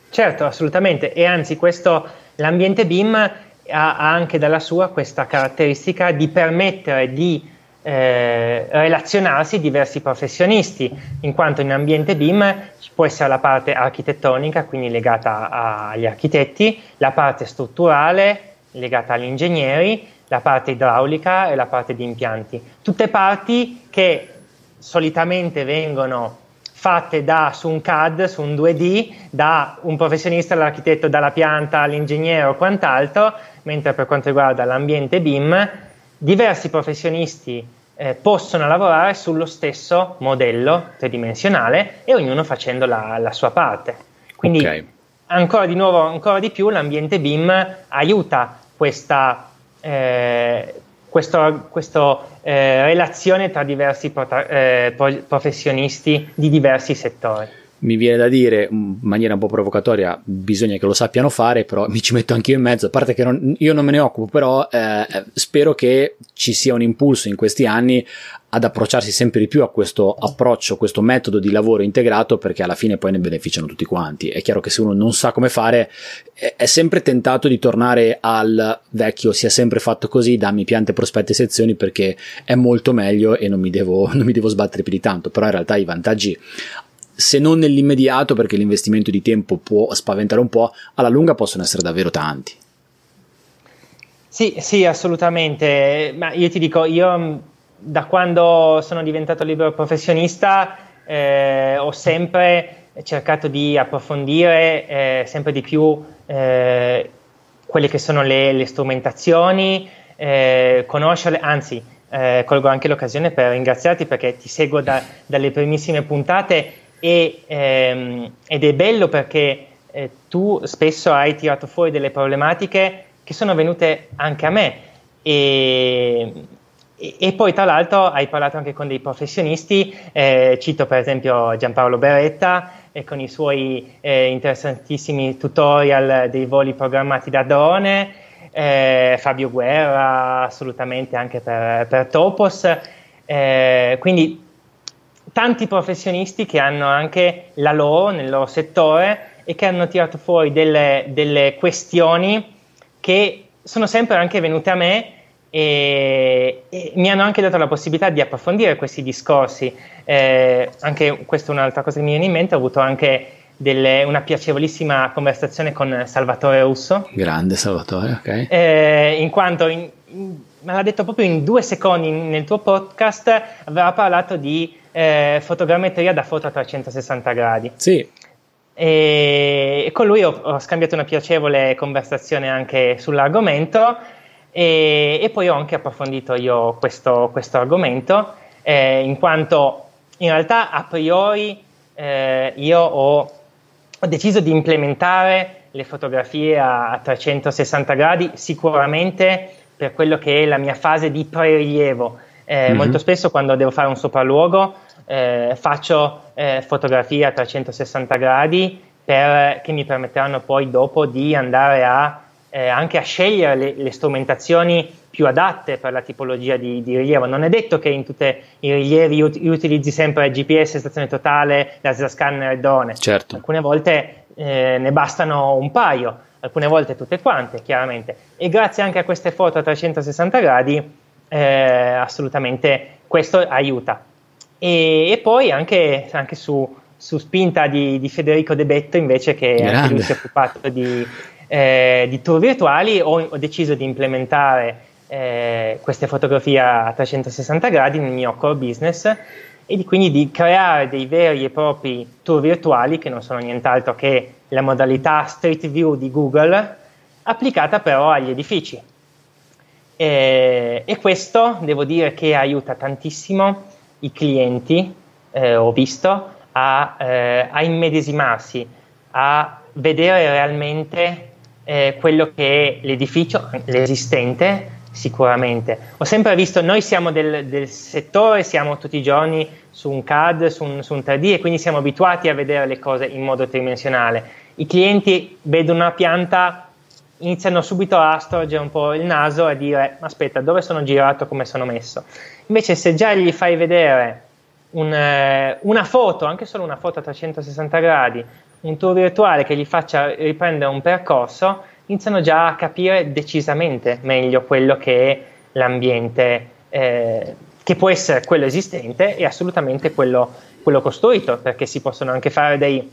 Certo, assolutamente, e anzi questo, l'ambiente BIM ha, ha anche dalla sua questa caratteristica di permettere di eh, relazionarsi diversi professionisti, in quanto in ambiente BIM ci può essere la parte architettonica, quindi legata agli architetti, la parte strutturale legata agli ingegneri, la parte idraulica e la parte di impianti. Tutte parti che solitamente vengono fatte da, su un CAD, su un 2D, da un professionista, l'architetto, dalla pianta all'ingegnere o quant'altro, mentre per quanto riguarda l'ambiente BIM, diversi professionisti eh, possono lavorare sullo stesso modello tridimensionale e ognuno facendo la, la sua parte. Quindi okay. ancora di nuovo, ancora di più, l'ambiente BIM aiuta questa eh, questa eh, relazione tra diversi prota- eh, professionisti di diversi settori. Mi viene da dire in maniera un po' provocatoria bisogna che lo sappiano fare però mi ci metto anche io in mezzo. A parte che non, io non me ne occupo però eh, spero che ci sia un impulso in questi anni ad approcciarsi sempre di più a questo approccio, questo metodo di lavoro integrato perché alla fine poi ne beneficiano tutti quanti. È chiaro che se uno non sa come fare è sempre tentato di tornare al vecchio, sia sempre fatto così, dammi piante, prospetti e sezioni perché è molto meglio e non mi devo, non mi devo sbattere più di tanto, però in realtà i vantaggi se non nell'immediato perché l'investimento di tempo può spaventare un po', alla lunga possono essere davvero tanti. Sì, sì, assolutamente. Ma io ti dico, io da quando sono diventato libero professionista eh, ho sempre cercato di approfondire eh, sempre di più eh, quelle che sono le, le strumentazioni, eh, conoscerle, anzi eh, colgo anche l'occasione per ringraziarti perché ti seguo da, dalle primissime puntate e, ehm, ed è bello perché eh, tu spesso hai tirato fuori delle problematiche che sono venute anche a me e, e, poi tra l'altro hai parlato anche con dei professionisti, eh, cito per esempio Giampaolo Beretta e con i suoi eh, interessantissimi tutorial dei voli programmati da drone, eh, Fabio Guerra assolutamente anche per, per Topos, eh, quindi tanti professionisti che hanno anche la loro nel loro settore e che hanno tirato fuori delle, delle questioni che sono sempre anche venute a me e, e, mi hanno anche dato la possibilità di approfondire questi discorsi. Eh, anche questa è un'altra cosa che mi viene in mente, ho avuto anche delle, una piacevolissima conversazione con Salvatore Russo. Grande Salvatore, ok. Eh, in quanto, in, in, me l'ha detto proprio in due secondi nel tuo podcast, aveva parlato di eh, fotogrammetria da foto a 360 gradi. Sì. E, e con lui ho, ho, scambiato una piacevole conversazione anche sull'argomento e, e poi ho anche approfondito io questo, questo argomento eh, in quanto in realtà a priori eh, io ho, ho, deciso di implementare le fotografie a, a 360 gradi sicuramente per quello che è la mia fase di prelievo. Eh, mm-hmm. Molto spesso quando devo fare un sopralluogo eh, faccio eh, fotografie a 360 gradi per, che mi permetteranno poi dopo di andare a, eh, anche a scegliere le, le, strumentazioni più adatte per la tipologia di, di, rilievo. Non è detto che in tutti i rilievi io utilizzi sempre GPS, stazione totale, laser scanner e drone. Certo. Alcune volte eh, ne bastano un paio, alcune volte tutte quante, chiaramente. E grazie anche a queste foto a 360 gradi, eh, assolutamente questo aiuta. E, e poi anche, anche su, su, spinta di, di, Federico De Betto, invece, che anche lui si è occupato di, eh, di tour virtuali, ho, ho, deciso di implementare eh, queste fotografie a 360 gradi nel mio core business e di, quindi di creare dei veri e propri tour virtuali che non sono nient'altro che la modalità Street View di Google applicata però agli edifici. E, e questo devo dire che aiuta tantissimo i clienti, eh, ho visto, a, eh, a, immedesimarsi, a vedere realmente eh, quello che è l'edificio, l'esistente sicuramente. Ho sempre visto, noi siamo del, del settore, siamo tutti i giorni su un CAD, su un, su un 3D e quindi siamo abituati a vedere le cose in modo tridimensionale. I clienti vedono una pianta, iniziano subito a storgere un po' il naso e a dire aspetta dove sono girato, come sono messo. Invece se già gli fai vedere un, eh, una foto, anche solo una foto a 360 gradi, un tour virtuale che gli faccia riprendere un percorso, iniziano già a capire decisamente meglio quello che è l'ambiente, eh, che può essere quello esistente e assolutamente quello, quello costruito, perché si possono anche fare dei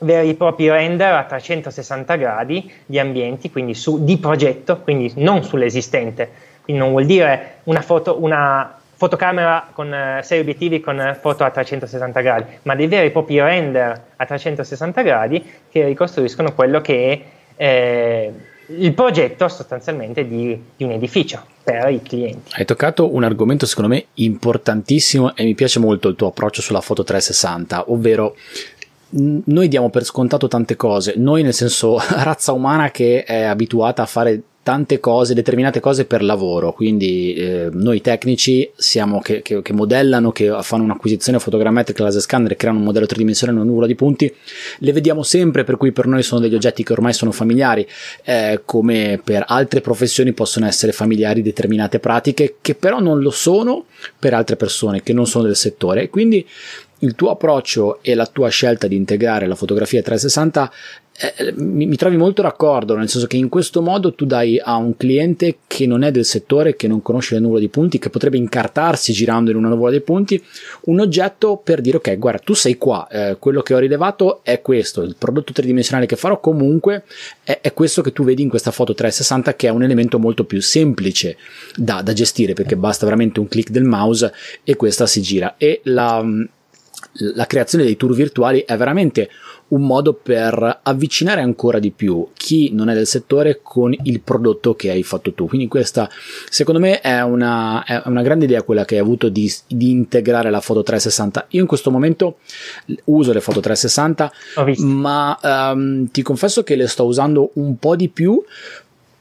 veri e propri render a 360 gradi di ambienti, quindi su, di progetto, quindi non sull'esistente. Quindi non vuol dire una, foto, una fotocamera con eh, sei obiettivi con foto a 360 gradi, ma dei veri e propri render a 360 gradi che ricostruiscono quello che è eh, il progetto sostanzialmente di, di, un edificio per i clienti. Hai toccato un argomento secondo me importantissimo e mi piace molto il tuo approccio sulla foto 360, ovvero noi diamo per scontato tante cose, noi nel senso razza umana che è abituata a fare tante cose, determinate cose per lavoro, quindi eh, noi tecnici siamo che, che, che, modellano, che fanno un'acquisizione fotogrammetrica laser scanner creano un modello tridimensionale, una nuvola di punti, le vediamo sempre, per cui per noi sono degli oggetti che ormai sono familiari, eh, come per altre professioni possono essere familiari determinate pratiche che però non lo sono per altre persone che non sono del settore. Quindi il tuo approccio e la tua scelta di integrare la fotografia 360 eh, mi, mi, trovi molto d'accordo, nel senso che in questo modo tu dai a un cliente che non è del settore, che non conosce le nuvole di punti, che potrebbe incartarsi girando in una nuvola dei punti, un oggetto per dire ok, guarda, tu sei qua, eh, quello che ho rilevato è questo, il prodotto tridimensionale che farò comunque è, è, questo che tu vedi in questa foto 360 che è un elemento molto più semplice da, da gestire perché basta veramente un clic del mouse e questa si gira. E la, la creazione dei tour virtuali è veramente un modo per avvicinare ancora di più chi non è del settore con il prodotto che hai fatto tu. Quindi questa secondo me è una, è una grande idea quella che hai avuto di, di, integrare la foto 360. Io in questo momento uso le foto 360, ma um, ti confesso che le sto usando un po' di più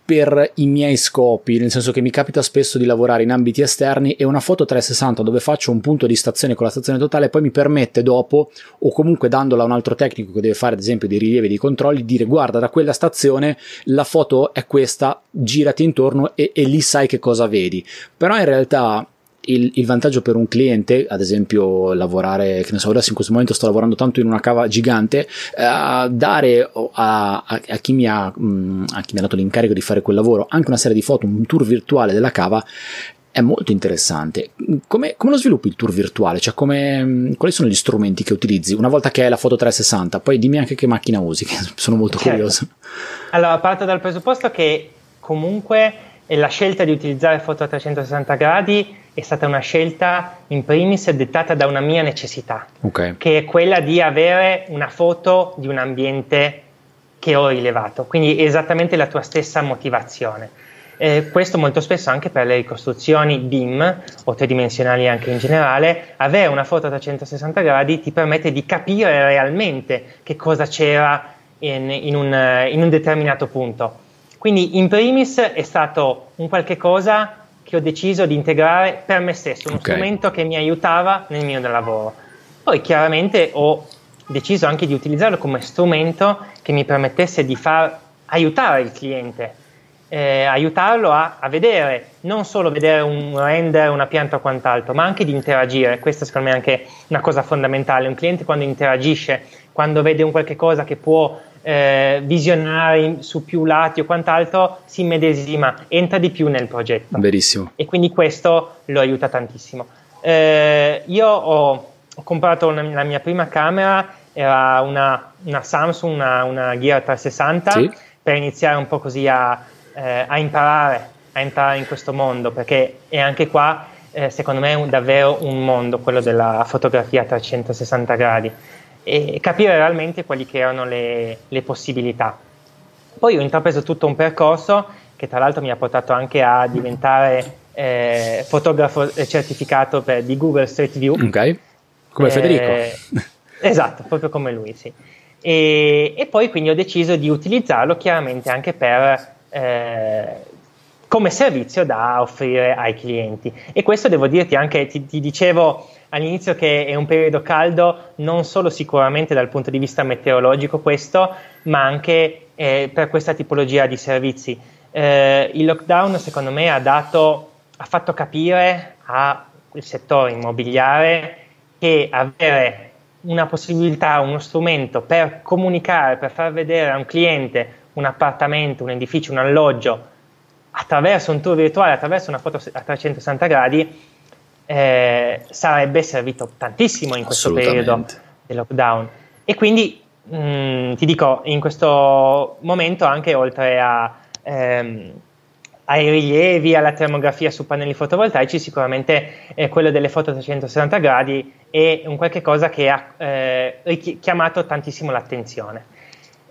per i miei scopi, nel senso che mi capita spesso di lavorare in ambiti esterni e una foto 360 dove faccio un punto di stazione con la stazione totale poi mi permette dopo o comunque dandola a un altro tecnico che deve fare ad esempio dei rilievi, dei controlli, dire guarda da quella stazione la foto è questa, girati intorno e, e lì sai che cosa vedi. Però in realtà il, il, vantaggio per un cliente, ad esempio lavorare, che ne so, adesso in questo momento sto lavorando tanto in una cava gigante, eh, dare a, a, a, chi ha, mh, mm, a, chi mi ha, dato l'incarico di fare quel lavoro anche una serie di foto, un tour virtuale della cava, è molto interessante. Come, come, lo sviluppi il tour virtuale? Cioè, come, mm, quali sono gli strumenti che utilizzi una volta che hai la foto 360? Poi dimmi anche che macchina usi, che sono molto certo. curioso. Allora, parto dal presupposto che comunque la scelta di utilizzare foto a 360 gradi è stata una scelta in primis dettata da una mia necessità, okay. che è quella di avere una foto di un ambiente che ho rilevato, quindi esattamente la tua stessa motivazione. Eh, questo molto spesso anche per le ricostruzioni BIM o tridimensionali anche in generale, avere una foto a 360 gradi ti permette di capire realmente che cosa c'era in, in, un, in un determinato punto. Quindi in primis è stato un qualche cosa che ho deciso di integrare per me stesso, uno okay. strumento che mi aiutava nel mio lavoro. Poi chiaramente ho deciso anche di utilizzarlo come strumento che mi permettesse di far aiutare il cliente, eh, aiutarlo a, a, vedere, non solo vedere un render, una pianta o quant'altro, ma anche di interagire. Questa secondo me è anche una cosa fondamentale. Un cliente quando interagisce, quando vede un qualche cosa che può eh, visionari su più lati o quant'altro, si medesima, entra di più nel progetto. Verissimo. E quindi questo lo aiuta tantissimo. Eh, io ho, ho comprato una, la mia prima camera, era una, una Samsung, una, una, Gear 360, sì. per iniziare un po' così a, eh, a, imparare, a entrare in questo mondo, perché è anche qua, eh, secondo me, un, davvero un mondo, quello della fotografia a 360 gradi e capire realmente quali che erano le, le possibilità. Poi ho intrapreso tutto un percorso che tra l'altro mi ha portato anche a diventare eh, fotografo certificato per, di Google Street View. Ok, come eh, Federico. esatto, proprio come lui, sì. E, e, poi quindi ho deciso di utilizzarlo chiaramente anche per, eh, come servizio da offrire ai clienti. E questo devo dirti anche, ti, ti dicevo all'inizio che è un periodo caldo, non solo sicuramente dal punto di vista meteorologico questo, ma anche eh, per questa tipologia di servizi. Eh, il lockdown secondo me ha, dato, ha fatto capire al settore immobiliare che avere una possibilità, uno strumento per comunicare, per far vedere a un cliente un appartamento, un edificio, un alloggio attraverso un tour virtuale, attraverso una foto a 360 gradi, eh, sarebbe servito tantissimo in questo periodo del lockdown. E quindi mh, mm, ti dico, in questo momento anche oltre a, ehm, ai rilievi, alla termografia su pannelli fotovoltaici, sicuramente eh, quello delle foto a 360 gradi è un qualche cosa che ha eh, richiamato tantissimo l'attenzione.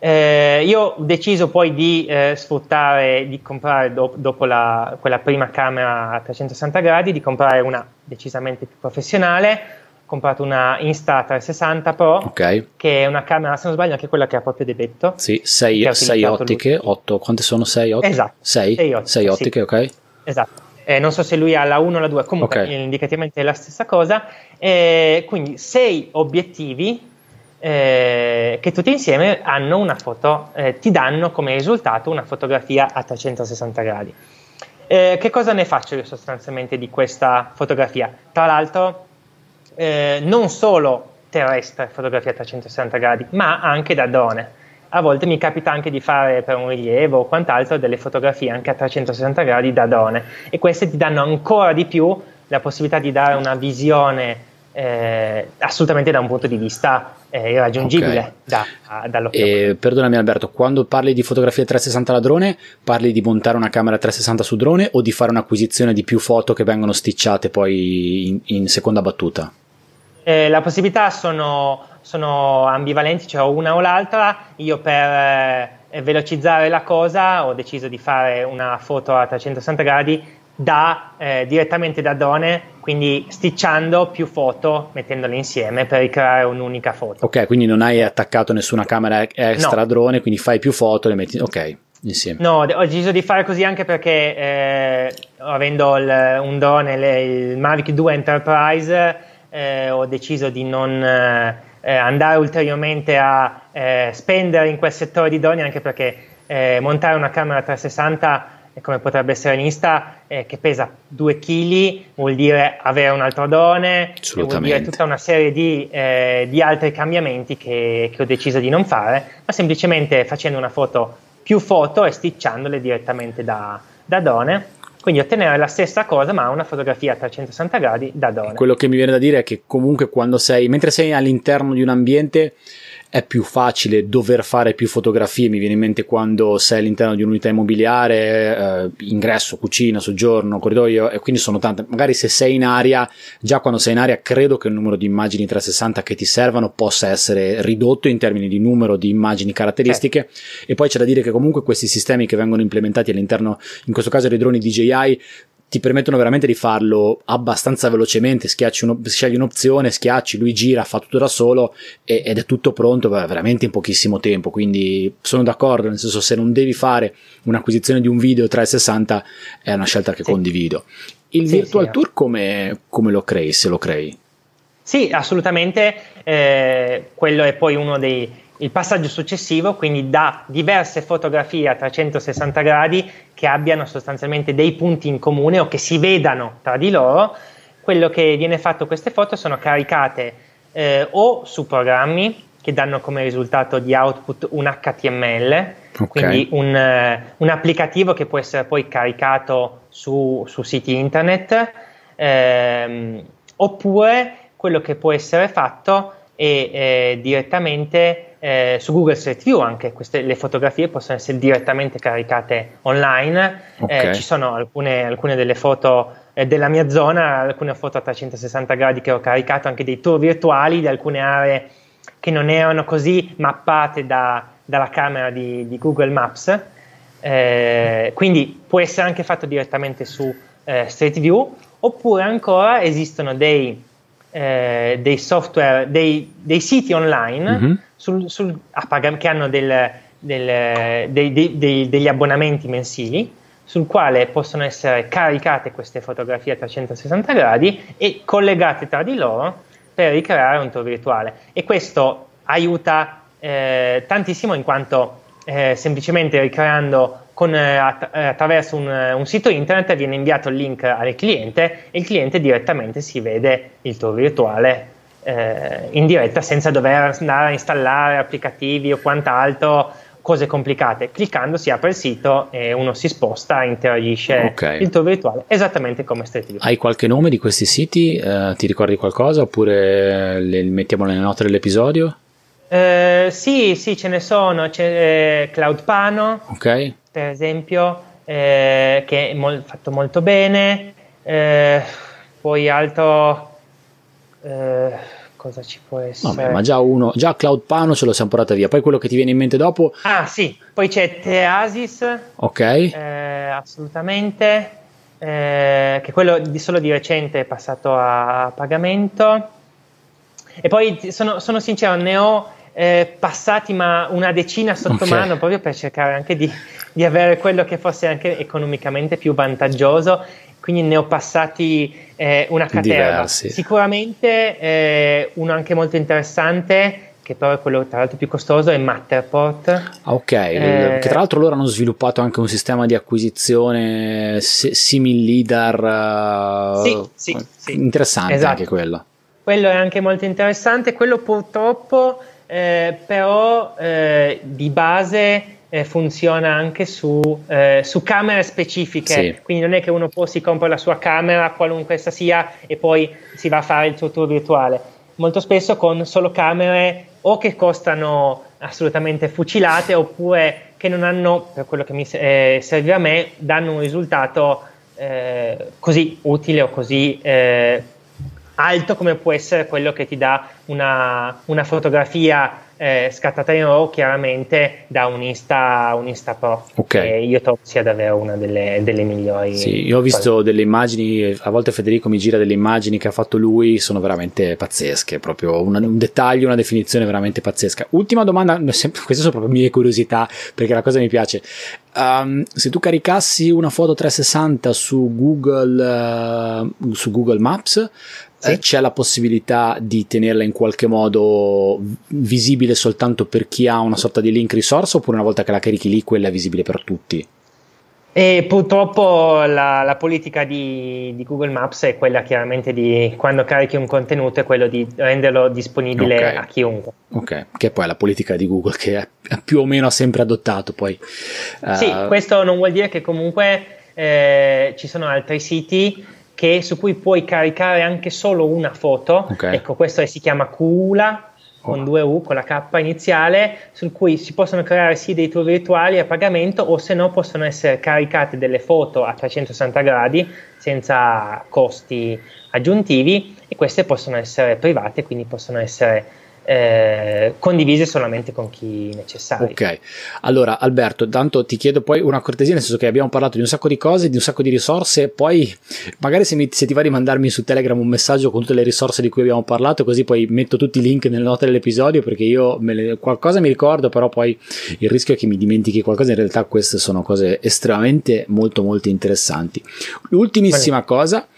Eh, io ho deciso poi di eh, sfruttare, di comprare do- dopo la, quella prima camera a 360 gradi, di comprare una decisamente più professionale. comprato una Insta360 Pro, okay. che è una camera, se non sbaglio, anche quella che ha proprio detto. Sì, 6 ottiche, 8, quante sono 6 ottiche? Esatto. 6 ottiche, ottiche sì. ok. Esatto. Eh, non so se lui ha la 1 o la 2, comunque okay. indicativamente è la stessa cosa. Eh, quindi 6 obiettivi eh, che tutti insieme hanno una foto, eh, ti danno come risultato una fotografia a 360 gradi. Eh, che cosa ne faccio io sostanzialmente di questa fotografia? Tra l'altro, eh, non solo terrestre, fotografia a 360 gradi, ma anche da drone. A volte mi capita anche di fare per un rilievo o quant'altro delle fotografie anche a 360 gradi da drone e queste ti danno ancora di più la possibilità di dare una visione eh, assolutamente da un punto di vista eh, irraggiungibile okay. da, dall'occhio. E, perdonami Alberto, quando parli di fotografia 360 da drone, parli di montare una camera 360 su drone o di fare un'acquisizione di più foto che vengono sticciate poi in, in seconda battuta? Eh, le possibilità sono, sono, ambivalenti, cioè una o l'altra. Io per eh, velocizzare la cosa ho deciso di fare una foto a 360 gradi da, eh, direttamente da drone, quindi sticciando più foto, mettendole insieme per ricreare un'unica foto. Ok, quindi non hai attaccato nessuna camera extra no. drone, quindi fai più foto, le metti... Ok. Insieme. No, ho deciso di fare così anche perché eh, avendo il, un drone, il Mavic 2 Enterprise, eh, ho deciso di non eh, andare ulteriormente a eh, spendere in quel settore di droni anche perché eh, montare una camera 360 come potrebbe essere l'Insta, eh, che pesa 2 kg, vuol dire avere un altro drone, vuol dire tutta una serie di, eh, di altri cambiamenti che, che, ho deciso di non fare, ma semplicemente facendo una foto, più foto e sticciandole direttamente da, da drone. Quindi ottenere la stessa cosa, ma una fotografia a 360 gradi da drone. Quello che mi viene da dire è che comunque quando sei, mentre sei all'interno di un ambiente, è più facile dover fare più fotografie. Mi viene in mente quando sei all'interno di un'unità immobiliare, eh, ingresso, cucina, soggiorno, corridoio, e quindi sono tante. Magari se sei in aria, già quando sei in aria, credo che il numero di immagini 360 che ti servano possa essere ridotto in termini di numero di immagini caratteristiche. Eh. E poi c'è da dire che comunque questi sistemi che vengono implementati all'interno, in questo caso dei droni DJI, ti permettono veramente di farlo abbastanza velocemente, schiacci uno, scegli un'opzione, schiacci, lui gira, fa tutto da solo e, ed è tutto pronto veramente in pochissimo tempo, quindi sono d'accordo, nel senso se non devi fare un'acquisizione di un video 360 è una scelta che sì. condivido. Il sì, Virtual sì, Tour come, come, lo crei, se lo crei? Sì, assolutamente, eh, quello è poi uno dei il passaggio successivo, quindi da diverse fotografie a 360 gradi che abbiano sostanzialmente dei punti in comune o che si vedano tra di loro, quello che viene fatto queste foto sono caricate eh, o su programmi che danno come risultato di output un HTML, okay. quindi un, uh, un, applicativo che può essere poi caricato su, su siti internet, ehm, oppure quello che può essere fatto è eh, direttamente eh, su Google Street View anche queste, le fotografie possono essere direttamente caricate online. Eh, okay. Eh, ci sono alcune, alcune delle foto eh, della mia zona, alcune foto a 360 gradi che ho caricato, anche dei tour virtuali di alcune aree che non erano così mappate da, dalla camera di, di Google Maps. Eh, quindi può essere anche fatto direttamente su eh, Street View, oppure ancora esistono dei, dei software, dei, dei siti online. Mm-hmm sul, sul, pag- che hanno del, del, dei, dei, degli abbonamenti mensili sul quale possono essere caricate queste fotografie a 360 gradi e collegate tra di loro per ricreare un tour virtuale. E questo aiuta eh, tantissimo in quanto eh, semplicemente ricreando con, eh, att- attraverso un, un, sito internet viene inviato il link al cliente e il cliente direttamente si vede il tour virtuale eh, in diretta senza dover andare a installare applicativi o quant'altro, cose complicate. Cliccando si apre il sito e uno si sposta, interagisce okay. il tuo virtuale, esattamente come Street View. Hai qualche nome di questi siti? Eh, ti ricordi qualcosa oppure li mettiamo nelle note dell'episodio? Eh, sì, sì, ce ne sono. C'è eh, Cloud Pano, okay. per esempio, eh, che è mol- fatto molto bene. Eh, poi altro eh, cosa ci può essere? Vabbè, ma già uno, già Cloud Pano ce lo siamo portata via. Poi quello che ti viene in mente dopo. Ah, sì, poi c'è Teasis. Ok. Assolutamente. Che quello di solo di recente è passato a pagamento. E poi sono, sono sincero, ne ho eh, passati ma una decina sotto okay. mano proprio per cercare anche di, di, avere quello che fosse anche economicamente più vantaggioso. Quindi ne ho passati eh, una caterva. Diversi. Sicuramente eh, uno anche molto interessante che però è quello tra l'altro più costoso, è Matterport. Ah, ok, eh, che tra l'altro loro hanno sviluppato anche un sistema di acquisizione simil leader. Uh, sì, sì, sì, Interessante esatto. anche quello. Quello è anche molto interessante, quello purtroppo eh, però eh, di base eh, funziona anche su, eh, su camere specifiche, sì. quindi non è che uno può si compra la sua camera, qualunque essa sia, e poi si va a fare il suo tour virtuale. Molto spesso con solo camere o che costano assolutamente fucilate oppure che non hanno, per quello che mi eh, serve a me, danno un risultato così utile o così alto come può essere quello che ti dà una, una fotografia eh, scattata in RAW chiaramente da un Insta, un Insta Pro okay. che io trovo sia davvero una delle, delle migliori sì, io ho visto cose. delle immagini a volte Federico mi gira delle immagini che ha fatto lui sono veramente pazzesche proprio una, un dettaglio una definizione veramente pazzesca ultima domanda queste sono proprio mie curiosità perché la cosa mi piace um, se tu caricassi una foto 360 su Google uh, su Google Maps sì. Eh, c'è la possibilità di tenerla in qualche modo visibile soltanto per chi ha una sorta di link risorsa oppure una volta che la carichi lì quella è visibile per tutti? E purtroppo la, la politica di, di, Google Maps è quella chiaramente di quando carichi un contenuto è quello di renderlo disponibile okay. a chiunque. Ok, che poi è la politica di Google che più o meno ha sempre adottato poi. Sì, uh... questo non vuol dire che comunque eh, ci sono altri siti che, su cui puoi caricare anche solo una foto. Okay. Ecco, questo si chiama Kula con due U, con la K iniziale, su cui si possono creare sì dei tour virtuali a pagamento o se no possono essere caricate delle foto a 360 gradi senza costi aggiuntivi e queste possono essere private, quindi possono essere eh, condivise solamente con chi necessario. Ok, allora Alberto, tanto ti chiedo poi una cortesia, nel senso che abbiamo parlato di un sacco di cose, di un sacco di risorse, poi magari se, mi, se ti va di mandarmi su Telegram un messaggio con tutte le risorse di cui abbiamo parlato, così poi metto tutti i link nelle note dell'episodio, perché io le, qualcosa mi ricordo, però poi il rischio è che mi dimentichi qualcosa, in realtà queste sono cose estremamente molto molto interessanti. L'ultimissima Bene. cosa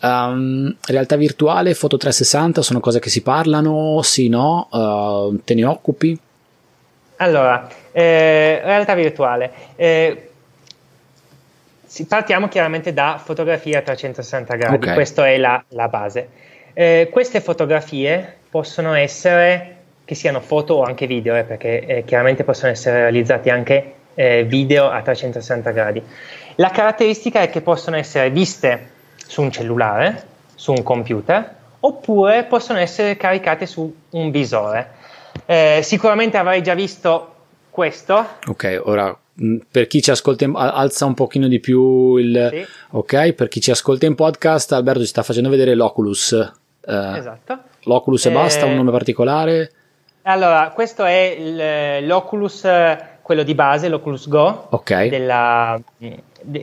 Um, realtà virtuale, foto 360 sono cose che si parlano? Sì, no? Uh, te ne occupi? Allora, eh, realtà virtuale. Eh, partiamo chiaramente da fotografia a 360 gradi, okay. questa è la, la base. Eh, queste fotografie possono essere che siano foto o anche video, eh, perché eh, chiaramente possono essere realizzati anche eh, video a 360 gradi. La caratteristica è che possono essere viste su un cellulare, su un computer, oppure possono essere caricate su un visore. Eh, sicuramente avrai già visto questo. Ok, ora mm, per chi ci ascolta in, alza un pochino di più il sì. ok per chi ci ascolta in podcast Alberto ci sta facendo vedere l'Oculus eh, esatto l'Oculus e basta un eh, nome particolare allora questo è il, l'Oculus quello di base l'Oculus Go okay. della,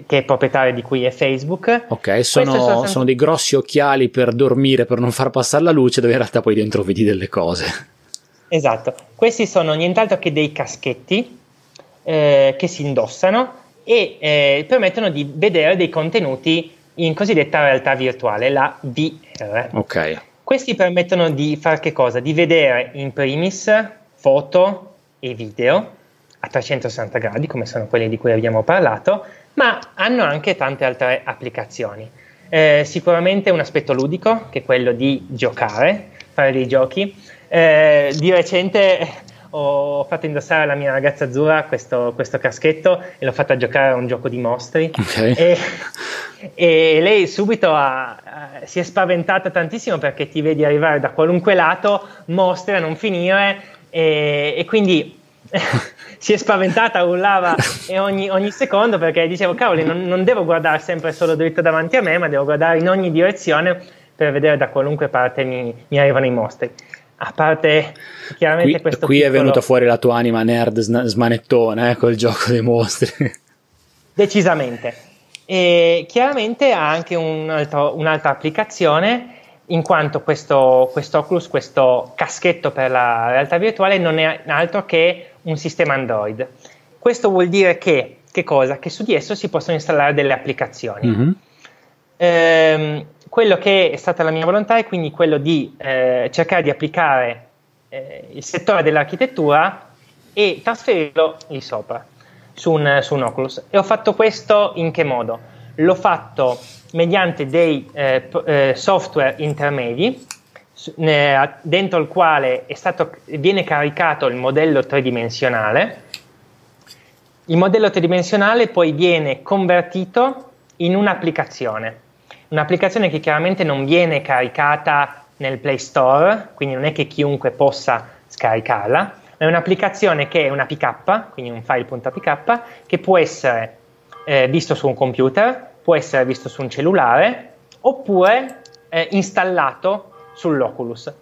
che è proprietario di cui è Facebook. Ok, sono, sono, dei grossi occhiali per dormire, per non far passare la luce, dove in realtà poi dentro vedi delle cose. Esatto, questi sono nient'altro che dei caschetti eh, che si indossano e eh, permettono di vedere dei contenuti in cosiddetta realtà virtuale, la VR. Ok. Questi permettono di fare che cosa? Di vedere in primis foto e video a 360 gradi, come sono quelli di cui abbiamo parlato, ma hanno anche tante altre applicazioni. Eh, sicuramente un aspetto ludico, che è quello di giocare, fare dei giochi. Eh, di recente ho fatto indossare alla mia ragazza azzurra questo, questo, caschetto e l'ho fatta giocare a un gioco di mostri. Okay. E, e, lei subito ha, si è spaventata tantissimo perché ti vedi arrivare da qualunque lato, mostri a non finire e, e quindi si è spaventata, urlava ogni, ogni, secondo perché dicevo, cavoli, non, non, devo guardare sempre solo dritto davanti a me, ma devo guardare in ogni direzione per vedere da qualunque parte mi, mi arrivano i mostri. A parte chiaramente qui, questo. Qui piccolo... è venuta fuori la tua anima nerd smanettone eh, col gioco dei mostri. Decisamente. E chiaramente ha anche un altro, un'altra applicazione in quanto questo, questo Oculus, questo caschetto per la realtà virtuale non è altro che un sistema Android. Questo vuol dire che, che, cosa? che su di esso si possono installare delle applicazioni. Mm-hmm. Ehm, quello che è stata la mia volontà è quindi quello di eh, cercare di applicare eh, il settore dell'architettura e trasferirlo lì sopra, su un, su un Oculus. E ho fatto questo in che modo? L'ho fatto mediante dei eh, eh, software intermedi dentro il quale stato, viene caricato il modello tridimensionale. Il modello tridimensionale poi viene convertito in un'applicazione, un'applicazione che chiaramente non viene caricata nel Play Store, quindi non è che chiunque possa scaricarla, è un'applicazione che è una PK, quindi un file.pk, che può essere eh, visto su un computer, può essere visto su un cellulare oppure eh, installato sull'Oculus.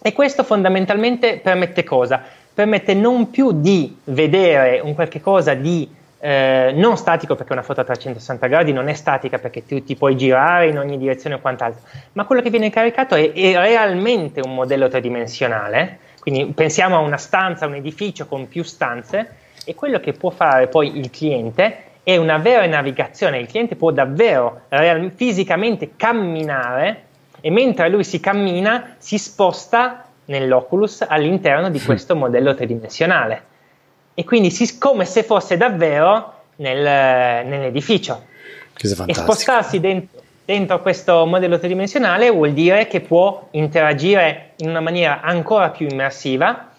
E questo fondamentalmente permette cosa? Permette non più di vedere un qualche cosa di eh, non statico perché una foto a 360 gradi non è statica perché tu ti puoi girare in ogni direzione o quant'altro, ma quello che viene caricato è, è realmente un modello tridimensionale, quindi pensiamo a una stanza, un edificio con più stanze e quello che può fare poi il cliente è una vera navigazione, il cliente può davvero real- fisicamente camminare e mentre lui si cammina si sposta nell'Oculus all'interno di questo modello tridimensionale e quindi si, come se fosse davvero nel, nell'edificio. E spostarsi dentro, dentro questo modello tridimensionale vuol dire che può interagire in una maniera ancora più immersiva,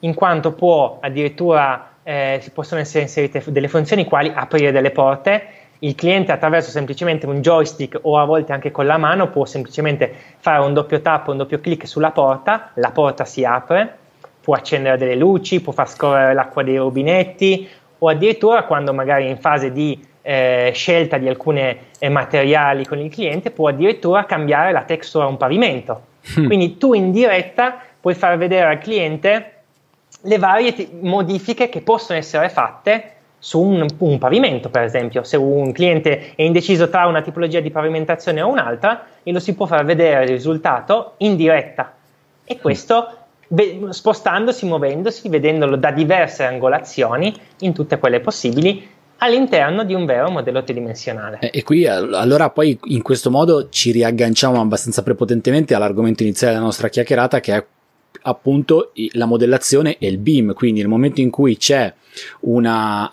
in quanto può addirittura eh, si possono essere inserite delle funzioni quali aprire delle porte. Il cliente attraverso semplicemente un joystick o a volte anche con la mano può semplicemente fare un doppio tap, un doppio clic sulla porta, la porta si apre, può accendere delle luci, può far scorrere l'acqua dei rubinetti o addirittura quando magari è in fase di eh, scelta di alcuni eh, materiali con il cliente può addirittura cambiare la texture a un pavimento. Mm. Quindi tu in diretta puoi far vedere al cliente le varie t- modifiche che possono essere fatte su un, un, pavimento, per esempio. Se un cliente è indeciso tra una tipologia di pavimentazione o un'altra, e lo si può far vedere il risultato in diretta. E questo spostandosi, muovendosi, vedendolo da diverse angolazioni in tutte quelle possibili all'interno di un vero modello tridimensionale. E qui allora poi in questo modo ci riagganciamo abbastanza prepotentemente all'argomento iniziale della nostra chiacchierata che è appunto la modellazione e il BIM, quindi nel momento in cui c'è una,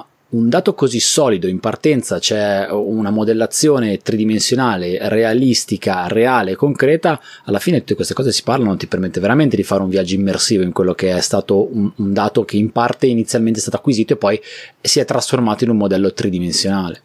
uh, un dato così solido in partenza, c'è una modellazione tridimensionale, realistica, reale, concreta, alla fine tutte queste cose si parlano, ti permette veramente di fare un viaggio immersivo in quello che è stato un, un dato che in parte inizialmente è stato acquisito e poi si è trasformato in un modello tridimensionale.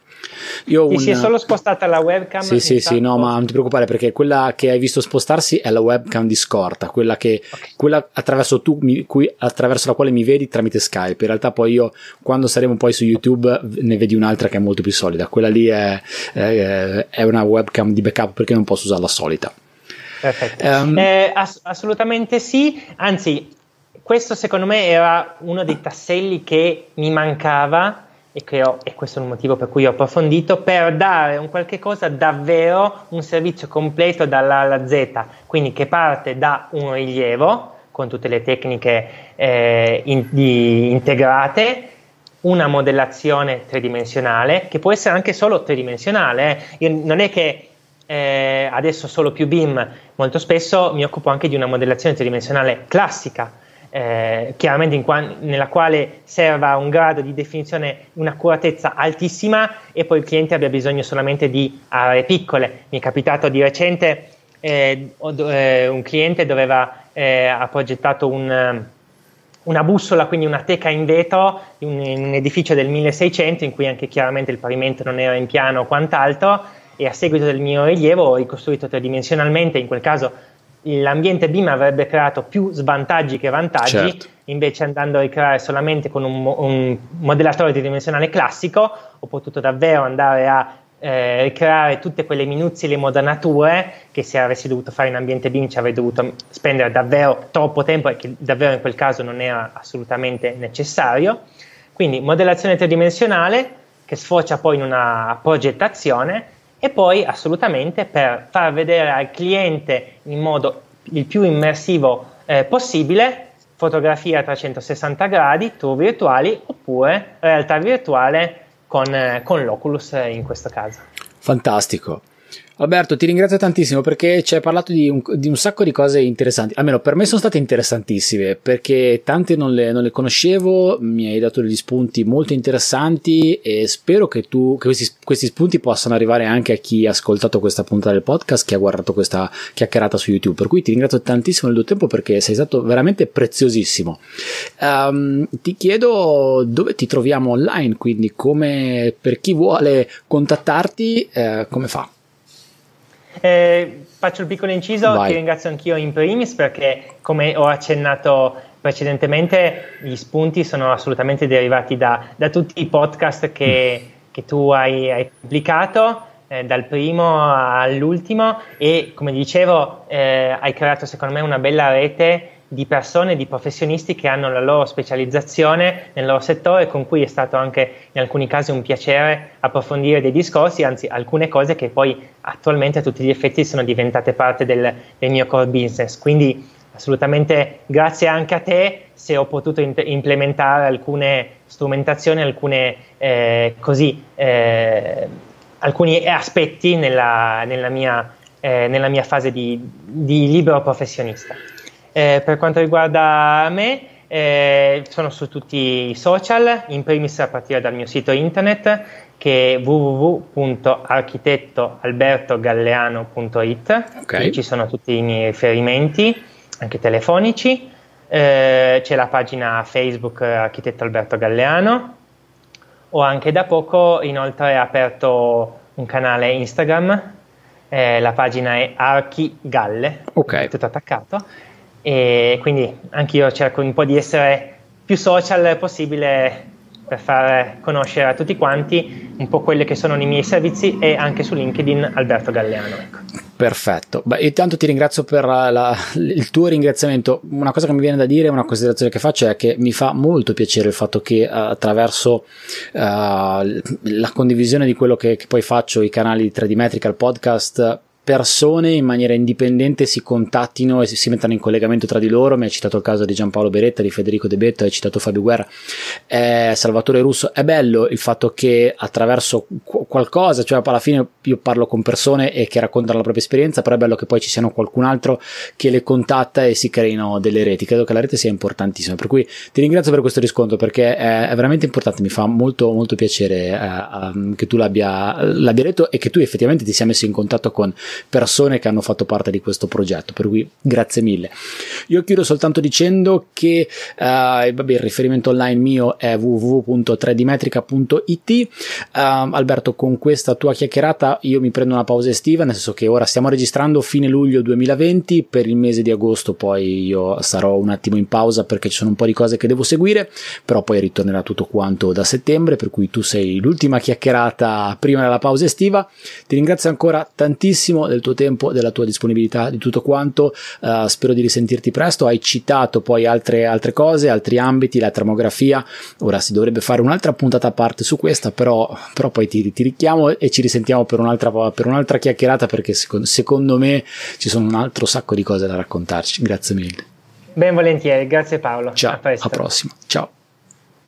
Io un... si è solo spostata la webcam. Sì, sì, sì, no, ma non ti preoccupare perché quella che hai visto spostarsi è la webcam di scorta, quella, che, okay. quella attraverso, tu, mi, cui, attraverso la quale mi vedi tramite Skype. In realtà poi io, quando saremo poi su YouTube, ne vedi un'altra che è molto più solida. Quella lì è, è, è una webcam di backup perché non posso usare la solita. Perfetto. Um, eh, ass- assolutamente sì, anzi, questo secondo me era uno dei tasselli che mi mancava e, ho, e questo è il motivo per cui ho approfondito, per dare un qualche cosa davvero, un servizio completo dalla alla Z, quindi che parte da un rilievo con tutte le tecniche eh, in, di, integrate, una modellazione tridimensionale, che può essere anche solo tridimensionale, eh. non è che eh, adesso solo più BIM, molto spesso mi occupo anche di una modellazione tridimensionale classica, eh, chiaramente qua- nella quale serva un grado di definizione, un'accuratezza altissima e poi il cliente abbia bisogno solamente di aree piccole. Mi è capitato di recente eh, eh, un cliente doveva, eh, ha progettato un, una bussola, quindi una teca in vetro in un, in un edificio del 1600 in cui anche chiaramente il pavimento non era in piano o quant'altro e a seguito del mio rilievo ho ricostruito tridimensionalmente, in quel caso l'ambiente BIM avrebbe creato più svantaggi che vantaggi, certo. invece andando a ricreare solamente con un, un modellatore tridimensionale classico ho potuto davvero andare a eh, ricreare tutte quelle minuzie le modanature che se avessi dovuto fare in ambiente BIM ci avrei dovuto spendere davvero troppo tempo e che davvero in quel caso non era assolutamente necessario. Quindi modellazione tridimensionale che sfocia poi in una progettazione e poi assolutamente per far vedere al cliente in modo il più immersivo eh, possibile fotografia a 360 gradi, tour virtuali oppure realtà virtuale con, eh, con l'Oculus in questo caso. Fantastico. Alberto, ti ringrazio tantissimo perché ci hai parlato di un, di un, sacco di cose interessanti. Almeno per me sono state interessantissime perché tante non le, non le, conoscevo, mi hai dato degli spunti molto interessanti e spero che, tu, che questi, questi, spunti possano arrivare anche a chi ha ascoltato questa puntata del podcast, chi ha guardato questa chiacchierata su YouTube. Per cui ti ringrazio tantissimo del tuo tempo perché sei stato veramente preziosissimo. Um, ti chiedo dove ti troviamo online, quindi come per chi vuole contattarti, eh, come fa? Eh, faccio il piccolo inciso, Vai. ti ringrazio anch'io in primis perché come ho accennato precedentemente gli spunti sono assolutamente derivati da, da tutti i podcast che, che tu hai, hai pubblicato eh, dal primo all'ultimo e come dicevo eh, hai creato secondo me una bella rete di persone, di professionisti che hanno la loro specializzazione nel loro settore, con cui è stato anche in alcuni casi un piacere approfondire dei discorsi, anzi alcune cose che poi attualmente a tutti gli effetti sono diventate parte del, del mio core business. Quindi assolutamente grazie anche a te se ho potuto in- implementare alcune strumentazioni, alcune eh, così, eh, alcuni aspetti nella, nella, mia, eh, nella mia fase di, di libero professionista. Eh, per quanto riguarda me, eh, sono su tutti i social, in primis a partire dal mio sito internet che è www.architettoalbertogalleano.it, okay. ci sono tutti i miei riferimenti, anche telefonici. Eh, c'è la pagina Facebook Architetto Alberto Galleano. Ho anche da poco inoltre aperto un canale Instagram, eh, la pagina è Archigalle, okay. tutto attaccato e quindi anch'io cerco un po' di essere più social possibile per far conoscere a tutti quanti un po' quelli che sono i miei servizi e anche su LinkedIn Alberto Galleano. Ecco. Perfetto, Beh, intanto ti ringrazio per la, il tuo ringraziamento. Una cosa che mi viene da dire, una considerazione che faccio è che mi fa molto piacere il fatto che uh, attraverso uh, la condivisione di quello che, che poi faccio, i canali di 3D Metrical Podcast, persone in maniera indipendente si contattino e si, mettano in collegamento tra di loro. Mi hai citato il caso di Giampaolo Beretta, di Federico De Betto, hai citato Fabio Guerra, eh, Salvatore Russo. È bello il fatto che attraverso qu- qualcosa, cioè alla fine io parlo con persone e che raccontano la propria esperienza, però è bello che poi ci siano qualcun altro che le contatta e si creino delle reti. Credo che la rete sia importantissima. Per cui ti ringrazio per questo riscontro perché è, è veramente importante. Mi fa molto, molto piacere eh, um, che tu l'abbia, l'abbia detto e che tu effettivamente ti sia messo in contatto con persone che hanno fatto parte di questo progetto, per cui grazie mille. Io chiudo soltanto dicendo che uh, vabbè, il riferimento online mio è www.3dmetrica.it. Uh, ehm, Alberto, con questa tua chiacchierata io mi prendo una pausa estiva, nel senso che ora stiamo registrando fine luglio 2020, per il mese di agosto poi io sarò un attimo in pausa perché ci sono un po' di cose che devo seguire, però poi ritornerà tutto quanto da settembre, per cui tu sei l'ultima chiacchierata prima della pausa estiva. Ti ringrazio ancora tantissimo del tuo tempo, della tua disponibilità, di tutto quanto. Uh, spero di risentirti presto. Hai citato poi altre, altre cose, altri ambiti, la termografia. Ora si dovrebbe fare un'altra puntata a parte su questa, però, però poi ti, ti, richiamo e ci risentiamo per un'altra, per un'altra chiacchierata perché secondo, secondo me ci sono un altro sacco di cose da raccontarci. Grazie mille. Ben volentieri, grazie Paolo. Ciao, a, a prossima. Ciao.